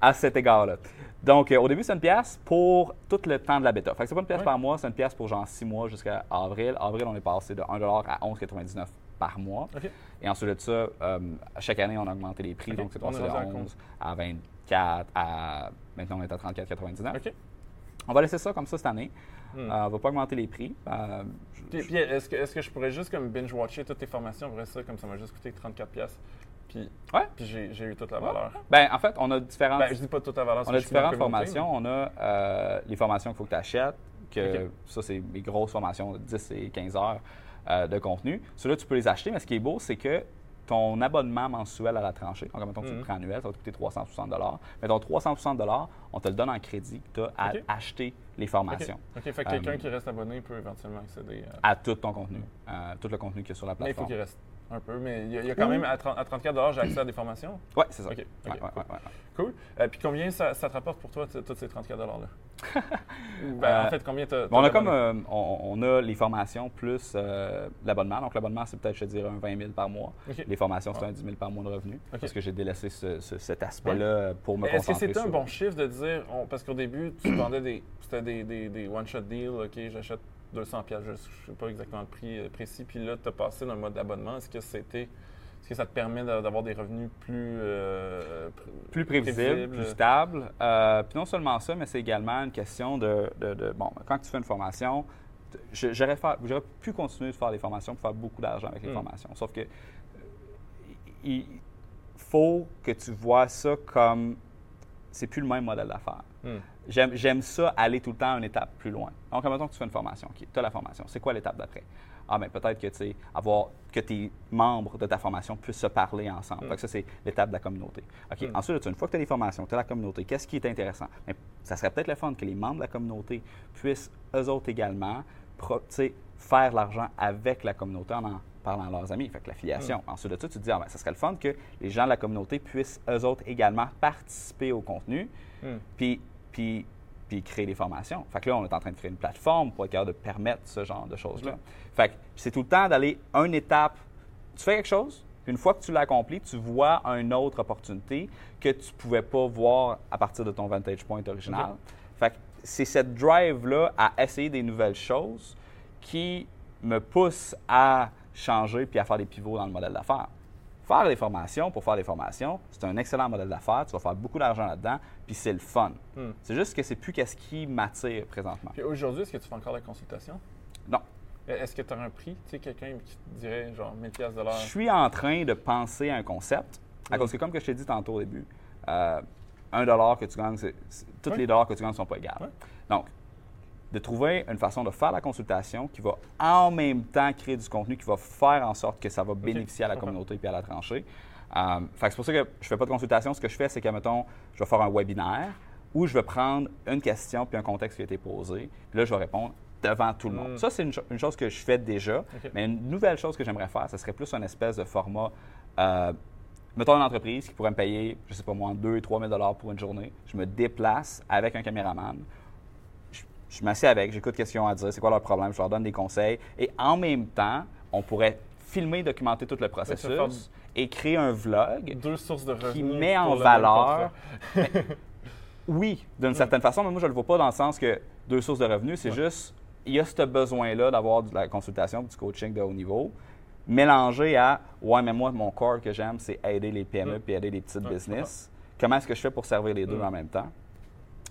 à cet égard-là. Donc, euh, au début, c'est une pièce pour tout le temps de la bêta. Fait que c'est pas une pièce par mois, c'est une pièce pour genre six mois jusqu'à avril. Avril, on est passé de 1 à 11,99 par mois. OK. Et ensuite de ça, euh, chaque année, on a augmenté les prix. Donc, c'est passé de rendu à 11 à 24 à. Maintenant, on est à 34,99. OK. On va laisser ça comme ça cette année. Hmm. Euh, on va pas augmenter les prix. Euh, je- Puis, puis est-ce que, est-ce que je pourrais juste comme binge-watcher toutes tes formations, après ça, comme ça m'a juste coûté 34$, pièces puis, Ouais. puis j'ai, eu toute la valeur? Ben, en fait, on a différentes, Ben, je dis pas toute la valeur, on a que différentes formations. On a euh, les formations qu'il faut que tu achètes, que ça, c'est mes grosses formations de 10 et 15 heures euh, de contenu. Ceux-là, tu peux les acheter, mais ce qui est beau, c'est que ton abonnement mensuel à la tranchée, donc mettons que tu le prends annuel, ça va te coûter 360 Mais ton 360 on te le donne en crédit, tu as à acheter les formations OK, fait que quelqu'un Euh, qui reste abonné peut éventuellement accéder à... à tout ton contenu, euh, tout le contenu qu'il y a sur la Mais il faut plateforme. qu'il reste un peu, mais il y a, il y a quand même, à, 30 à 34 j'ai accès à des formations? Oui, c'est ça. OK, Ouais, cool. ouais, ouais. Cool. Euh, puis combien ça, ça te rapporte pour toi, t- tous ces 34 $-là? Ben, Euh, en fait, combien t'as... Bon, on t'as a comme euh, on, on a les formations plus euh, l'abonnement. Donc l'abonnement, c'est peut-être, je te dirais, un 20 000 par mois. Les formations, c'est Ah. un 10 000 par mois de revenus. OK. Parce que j'ai délaissé ce- ce- cet aspect-là pour me Est-ce que concentrer c'était un bon chiffre de dire, on- parce qu'au début, tu <coughs> vendais des, c'était des, des, des one-shot deals, OK, j'achète 200 pièces, je ne sais pas exactement le prix euh, précis, puis là, tu as passé d'un mode d'abonnement. Est-ce que c'était, est-ce que ça te permet d'a- d'avoir des revenus plus... euh, plus prévisible, prévisibles? plus stable. Euh, puis non seulement ça, mais c'est également une question de, de- de- Bon, quand tu fais une formation, j'aurais, pu continuer de faire des formations pour faire beaucoup d'argent avec les Mm. formations. Sauf que euh, il faut que tu vois ça comme c'est plus le même modèle d'affaires. Hmm. J'aime, j'aime ça aller tout le temps une étape plus loin. Donc, admettons que tu fais une formation. OK, tu as la formation. C'est quoi l'étape d'après? Ah, bien, peut-être que, tu sais, avoir, que tes membres de ta formation puissent se parler ensemble. Mm. Que ça, c'est l'étape de la communauté. OK, Mm. ensuite, une fois que tu as les formations, tu as la communauté, qu'est-ce qui est intéressant? Bien, ça serait peut-être le fun que les membres de la communauté puissent, eux autres également, faire l'argent avec la communauté en en parlant à leurs amis. Fait que l'affiliation. Ensuite de ça, tu te dis, ah, ben, ça serait le fun que les gens de la communauté puissent, eux autres également, participer au contenu. Hmm. Puis, puis puis créer des formations. Fait que là, on est en train de créer une plateforme pour être capable de permettre ce genre de choses-là. Fait que c'est tout le temps d'aller une étape. Tu fais quelque chose, puis une fois que tu l'as accompli, tu vois une autre opportunité que tu ne pouvais pas voir à partir de ton vantage point original. Fait que c'est cette drive-là à essayer des nouvelles choses qui me pousse à changer puis à faire des pivots dans le modèle d'affaires. Faire des formations pour faire des formations, c'est un excellent modèle d'affaires. Tu vas faire beaucoup d'argent là-dedans, puis c'est le fun. Hmm. C'est juste que c'est plus qu'est-ce qui m'attire présentement. Puis aujourd'hui, est-ce que tu fais encore la consultation? Non. Est-ce que tu as un prix? Tu sais, quelqu'un qui te dirait genre 1000 pièces de l'heure? Je suis en train de penser à un concept, à cause que, comme que je t'ai dit tantôt au début, euh, un dollar que tu gagnes, c'est, Ouais. les dollars que tu gagnes ne sont pas. Ouais. Donc, de trouver une façon de faire la consultation qui va en même temps créer du contenu qui va faire en sorte que ça va bénéficier à la communauté puis à la tranchée. Euh, c'est pour ça que je fais pas de consultation. Ce que je fais, c'est que, mettons, je vais faire un webinaire où je vais prendre une question puis un contexte qui a été posé. Puis là, je vais répondre devant tout le monde. Mm. Ça, c'est une, cho- une chose que je fais déjà. Mais une nouvelle chose que j'aimerais faire, ce serait plus un espèce de format. euh, mettons une entreprise qui pourrait me payer, je sais pas moi, 2 3 000 dollars pour une journée. Je me déplace avec un caméraman. Je, m'assieds avec, j'écoute questions à dire, c'est quoi leur problème, je leur donne des conseils. Et en même temps, on pourrait filmer, documenter tout le processus et créer un vlog Deux sources de revenus. qui met en valeur. Oui, d'une Mm. certaine façon, mais moi, je ne le vois pas dans le sens que deux sources de revenus, c'est juste, il y a ce besoin-là d'avoir de la consultation, du coaching de haut niveau, mélangé à, ouais, mais moi, mon core que j'aime, c'est aider les PME Mm. puis aider les petites Ouais, business. Comment est-ce que je fais pour servir les deux Mm. en même temps?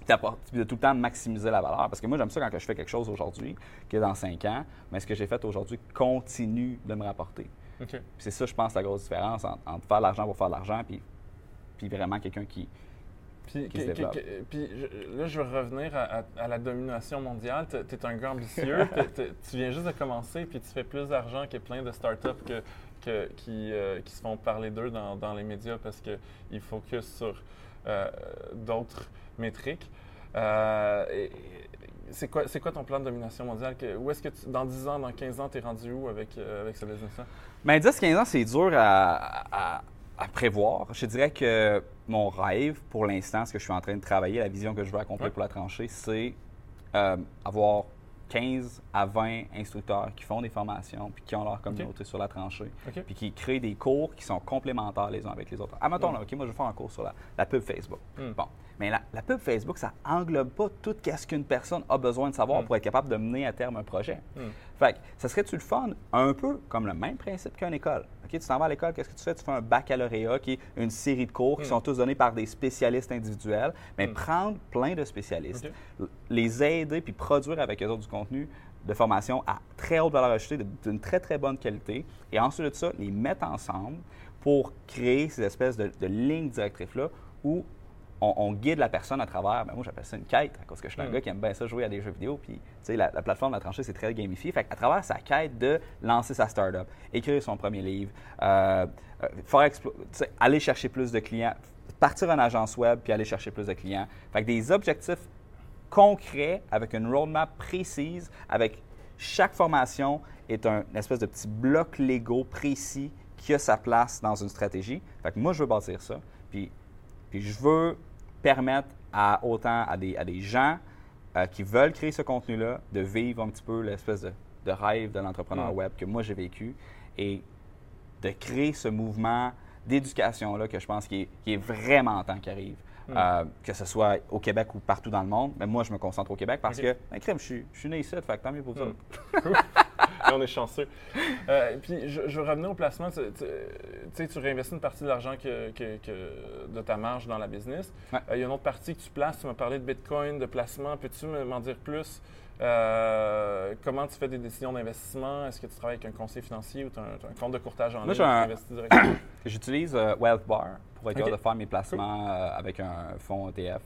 Puis de tout le temps maximiser la valeur. Parce que moi, j'aime ça quand que je fais quelque chose aujourd'hui, qui est dans cinq ans, mais ce que j'ai fait aujourd'hui continue de me rapporter. C'est ça, je pense, la grosse différence entre, entre faire de l'argent pour faire de l'argent, puis, puis vraiment quelqu'un qui, Puis, qui se que- que- développe. que- puis je- là, je veux revenir à, à- à la domination mondiale. Tu es un gars ambitieux. <laughs> Tu viens juste de commencer, puis tu fais plus d'argent que plein de startups que, que- qui, euh, qui se font parler d'eux dans, dans les médias parce qu'ils focusent sur euh, d'autres métriques. Euh, c'est quoi, ton plan de domination mondiale? Que- où est-ce que tu- dans 10 ans, dans 15 ans, tu es rendu où avec, euh, avec ce business-là? Ben, 10-15 ans, c'est dur à, à- à prévoir. Je dirais que mon rêve, pour l'instant, ce que je suis en train de travailler, la vision que je veux accomplir Ouais. pour la tranchée, c'est euh, avoir 15 à 20 instructeurs qui font des formations puis qui ont leur communauté sur la tranchée puis qui créent des cours qui sont complémentaires les uns avec les autres. Admettons, Ouais. là, OK, moi, je vais faire un cours sur la, la pub Facebook. Mm. Bon. Mais la, la pub Facebook, ça englobe pas tout ce qu'une personne a besoin de savoir Mm. pour être capable de mener à terme un projet. Mm. Fait que, ça serait-tu le fun? Un peu comme le même principe qu'une école? Tu t'en vas à l'école, qu'est-ce que tu fais? Tu fais un baccalauréat qui est une série de cours qui Mm. sont tous donnés par des spécialistes individuels, mais Mm. prendre plein de spécialistes, les aider puis produire avec eux autres du contenu de formation à très haute valeur ajoutée, d'une très, très bonne qualité, et ensuite de ça, les mettre ensemble pour créer ces espèces de, de lignes directrices-là où on, on guide la personne à travers, ben moi j'appelle ça une quête, parce que je suis un Mm. gars qui aime bien ça jouer à des jeux vidéo, puis tu sais, la, la plateforme de la tranchée, c'est très gamifié. Fait à travers sa quête de lancer sa startup, écrire son premier livre, euh, euh, faire aller chercher plus de clients, partir en agence web puis aller chercher plus de clients. Fait que des objectifs concret, avec une roadmap précise, avec chaque formation est un une espèce de petit bloc Lego précis qui a sa place dans une stratégie. Fait que moi, je veux bâtir ça. Puis, puis je veux permettre à autant à des, à des gens euh, qui veulent créer ce contenu-là de vivre un petit peu l'espèce de, de rêve de l'entrepreneur Mm. web que moi j'ai vécu et de créer ce mouvement d'éducation-là que je pense qui est, qui est vraiment temps qui arrive. Mm. Euh, que ce soit au Québec ou partout dans le monde. Mais moi, je me concentre au Québec parce que, ben, crème, je suis, je suis né ici, fait que tant mieux pour ça. Mm. <laughs> <laughs> On est chanceux. Euh, puis, je, revenir au placement. Tu, tu- tu sais, tu réinvestis une partie de l'argent que, que- que- de ta marge dans la business. Ouais. Euh, il y a une autre partie que tu places. Tu m'as parlé de Bitcoin, de placement. Peux-tu me- m'en dire plus? Euh, comment tu fais des décisions d'investissement? Est-ce que tu travailles avec un conseiller financier ou tu as un, compte de courtage en ligne? <coughs> J'utilise euh, Wealth Bar pour être de faire mes placements euh, avec un fonds ETF.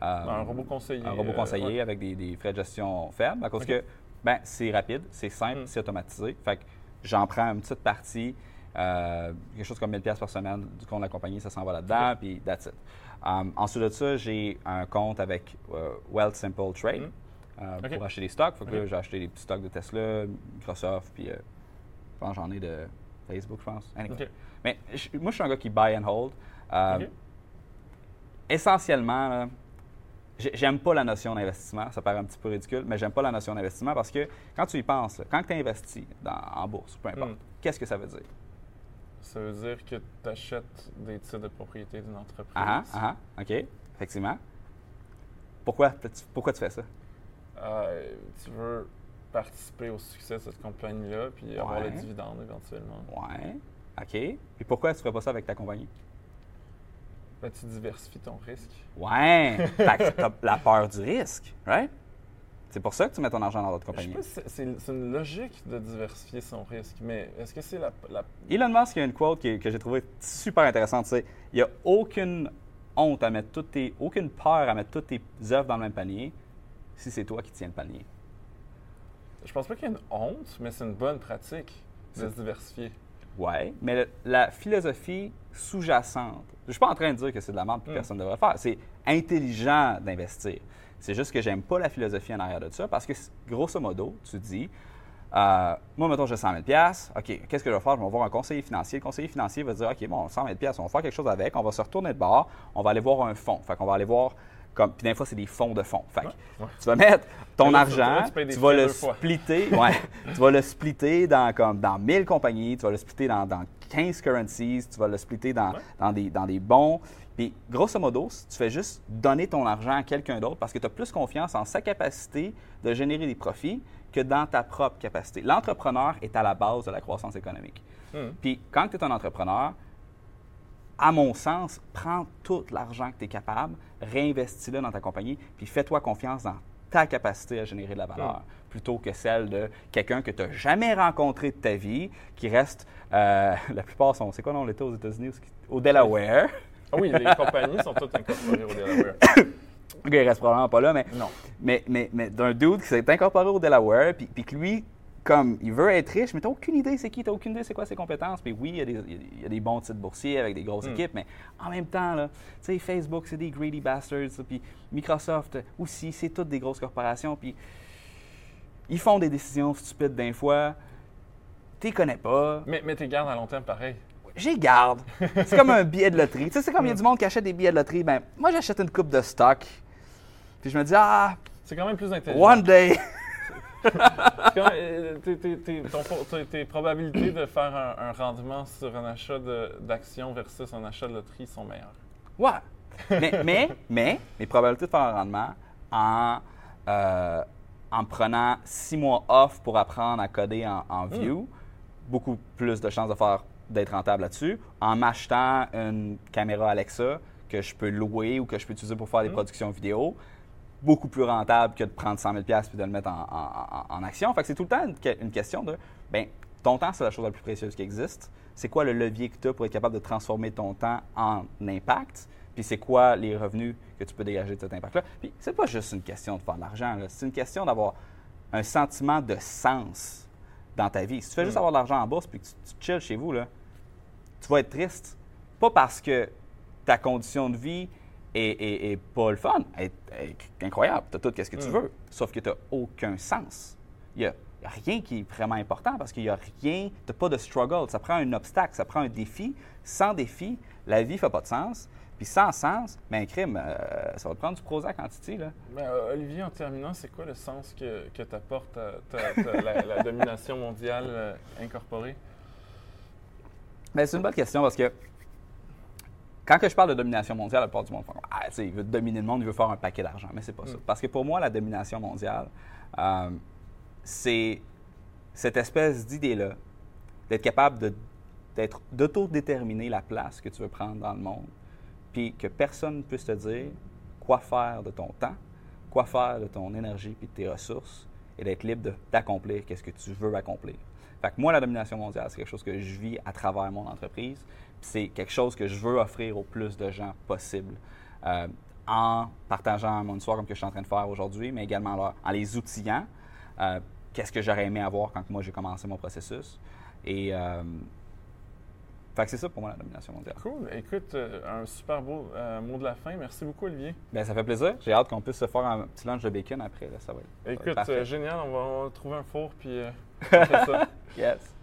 Un robot conseiller. Un robot conseiller ouais. avec des, des frais de gestion faibles à cause que ben, c'est rapide, c'est simple, Mm. c'est automatisé. Fait que j'en prends une petite partie, euh, quelque chose comme 1000 pièces par semaine du compte de la compagnie, ça s'en va là-dedans, puis that's it. Um, ensuite de ça, j'ai un compte avec euh, Wealth Simple Trade Mm. euh, pour acheter des stocks. Fait que là, Ok. j'ai acheté des petits stocks de Tesla, Microsoft, puis euh, je pense j'en ai de Facebook, je pense. Anyway. Mais moi, je suis un gars qui buy and hold. Essentiellement, là, j'aime pas la notion d'investissement. Ça paraît un petit peu ridicule, mais j'aime pas la notion d'investissement parce que quand tu y penses, là, quand tu investis dans, en bourse, peu importe, Mm. qu'est-ce que ça veut dire? Ça veut dire que tu achètes des titres de propriété d'une entreprise. Ah, ah, ah, OK, effectivement. Pourquoi, tu- pourquoi tu fais ça? Euh, tu veux participer au succès de cette compagnie-là, puis avoir Ouais. le dividende éventuellement. Ouais. OK. Puis pourquoi tu ferais pas ça avec ta compagnie? Ben, tu diversifies ton risque. Ouais. <laughs> T'as la peur du risque, right? C'est pour ça que tu mets ton argent dans d'autres Je sais compagnies. pas si c'est- une logique de diversifier son risque, mais est-ce que c'est la, la- Elon Musk, il y a une quote que j'ai trouvée super intéressante. C'est il n'y a aucune honte à mettre toutes tes. aucune peur à mettre toutes tes œuvres dans le même panier si c'est toi qui tiens le panier. Je pense pas qu'il y ait une honte, mais c'est une bonne pratique de se diversifier. Ouais, mais le- la philosophie sous-jacente, je suis pas en train de dire que c'est de la merde que Mm. personne ne devrait faire. C'est intelligent d'investir. C'est juste que j'aime pas la philosophie en arrière de ça parce que, grosso modo, tu dis, euh, moi, mettons, j'ai 100 000 OK, qu'est-ce que je vais faire? Je vais voir un conseiller financier. Le conseiller financier va dire, OK, bon, 100 000 on va faire quelque chose avec, on va se retourner de bord, on va aller voir un fonds. Fait qu'on va aller voir, comme, puis des fois, c'est des fonds de fonds. Fait que Ouais, tu vas mettre ton là, argent, tu vas le splitter, <laughs> ouais, tu vas le splitter dans, comme, dans 1000 compagnies, tu vas le splitter dans, dans 15 currencies, tu vas le splitter dans, Ouais. dans, des, dans des bons. Puis, grosso modo, tu fais juste donner ton argent à quelqu'un d'autre parce que tu as plus confiance en sa capacité de générer des profits que dans ta propre capacité. L'entrepreneur est à la base de la croissance économique. Hmm. Puis, quand tu es un entrepreneur, à mon sens, prends tout l'argent que tu es capable, réinvestis-le dans ta compagnie, puis fais-toi confiance dans ta capacité à générer de la valeur, plutôt que celle de quelqu'un que tu n'as jamais rencontré de ta vie, qui reste, euh, <laughs> la plupart sont, c'est quoi non, l'État aux États-Unis, au Delaware? Ah oui, les <laughs> compagnies sont toutes incorporées au Delaware. Gars, il reste probablement pas là, mais, Non. mais, mais, mais d'un dude qui s'est incorporé au Delaware, puis, puis que lui, comme il veut être riche, mais t'as aucune idée c'est qui, t'as aucune idée c'est quoi ses compétences. Puis oui, il y, a des, il y a des bons titres boursiers avec des grosses Mm. équipes, mais en même temps, là, tu sais, Facebook, c'est des greedy bastards, puis Microsoft aussi, c'est toutes des grosses corporations, puis ils font des décisions stupides d'un fois. T'es connais pas. Mais, mais t'es gardes à long terme pareil. J'y garde. C'est comme un <laughs> billet de loterie. Tu sais, c'est comme il y a du monde qui achète des billets de loterie. Ben, moi, j'achète une coupe de stock. Puis je me dis, ah, C'est quand même plus intelligent. one day. C'est quand même- euh, tes, tes- probabilités de faire un, un rendement sur un achat d'actions versus un achat de loterie sont meilleures. Ouais. Mais, mais, mais, mes probabilités de faire un rendement en, euh, en prenant six mois off pour apprendre à coder en, en Vue, beaucoup plus de chances de faire d'être rentable là-dessus. En m'achetant une caméra Alexa que je peux louer ou que je peux utiliser pour faire des Mm. productions vidéo, beaucoup plus rentable que de prendre 100 000 puis de le mettre en, en- en- en action. Fait que c'est tout le temps une, que- une question de, ben, ton temps, c'est la chose la plus précieuse qui existe. C'est quoi le levier que tu as pour être capable de transformer ton temps en impact? Puis c'est quoi les revenus que tu peux dégager de cet impact-là? Puis c'est pas juste une question de faire de l'argent, c'est une question d'avoir un sentiment de sens dans ta vie. Si tu fais juste Mm. avoir de l'argent en bourse puis que tu, tu chilles chez vous, là, tu vas être triste. Pas parce que ta condition de vie est pas le fun, est, incroyable, tu as tout ce que tu Mm. veux, sauf que tu n'as aucun sens. Il n'y a, rien qui est vraiment important parce qu'il n'y a rien, tu n'as pas de struggle, ça prend un obstacle, ça prend un défi. Sans défi, la vie ne fait pas de sens. Puis sans sens, mais un crime, euh, ça va te prendre du Prozac quantité. Là. Mais, euh, Olivier, en terminant, c'est quoi le sens que, que t'apporte ta- ta- ta- la, la domination mondiale euh, incorporée? Mais c'est une bonne question parce que quand que je parle de domination mondiale, la plupart du monde font Ah, tu sais, il veut dominer le monde, il veut faire un paquet d'argent. Mais c'est pas ça. Mm. Parce que pour moi, la domination mondiale, euh, c'est cette espèce d'idée-là d'être capable de, d'être, d'autodéterminer la place que tu veux prendre dans le monde, puis que personne ne puisse te dire quoi faire de ton temps, quoi faire de ton énergie puis de tes ressources, et d'être libre de- d'accomplir qu'est-ce que tu veux accomplir. Fait que moi, la domination mondiale, c'est quelque chose que je vis à travers mon entreprise. C'est quelque chose que je veux offrir au plus de gens possible. euh, en partageant mon histoire comme que je suis en train de faire aujourd'hui, mais également en, leur- en les outillant. euh, qu'est-ce que j'aurais aimé avoir quand moi j'ai commencé mon processus. Et euh, c'est ça pour moi la domination mondiale. Cool. Écoute, un super beau euh, mot de la fin. Merci beaucoup, Olivier. Ben, ça fait plaisir. J'ai hâte qu'on puisse se faire un petit lunch de bacon après. là, ça va être, Écoute, euh, génial. On va, on va trouver un four puis euh, <laughs> on fait ça. Yes.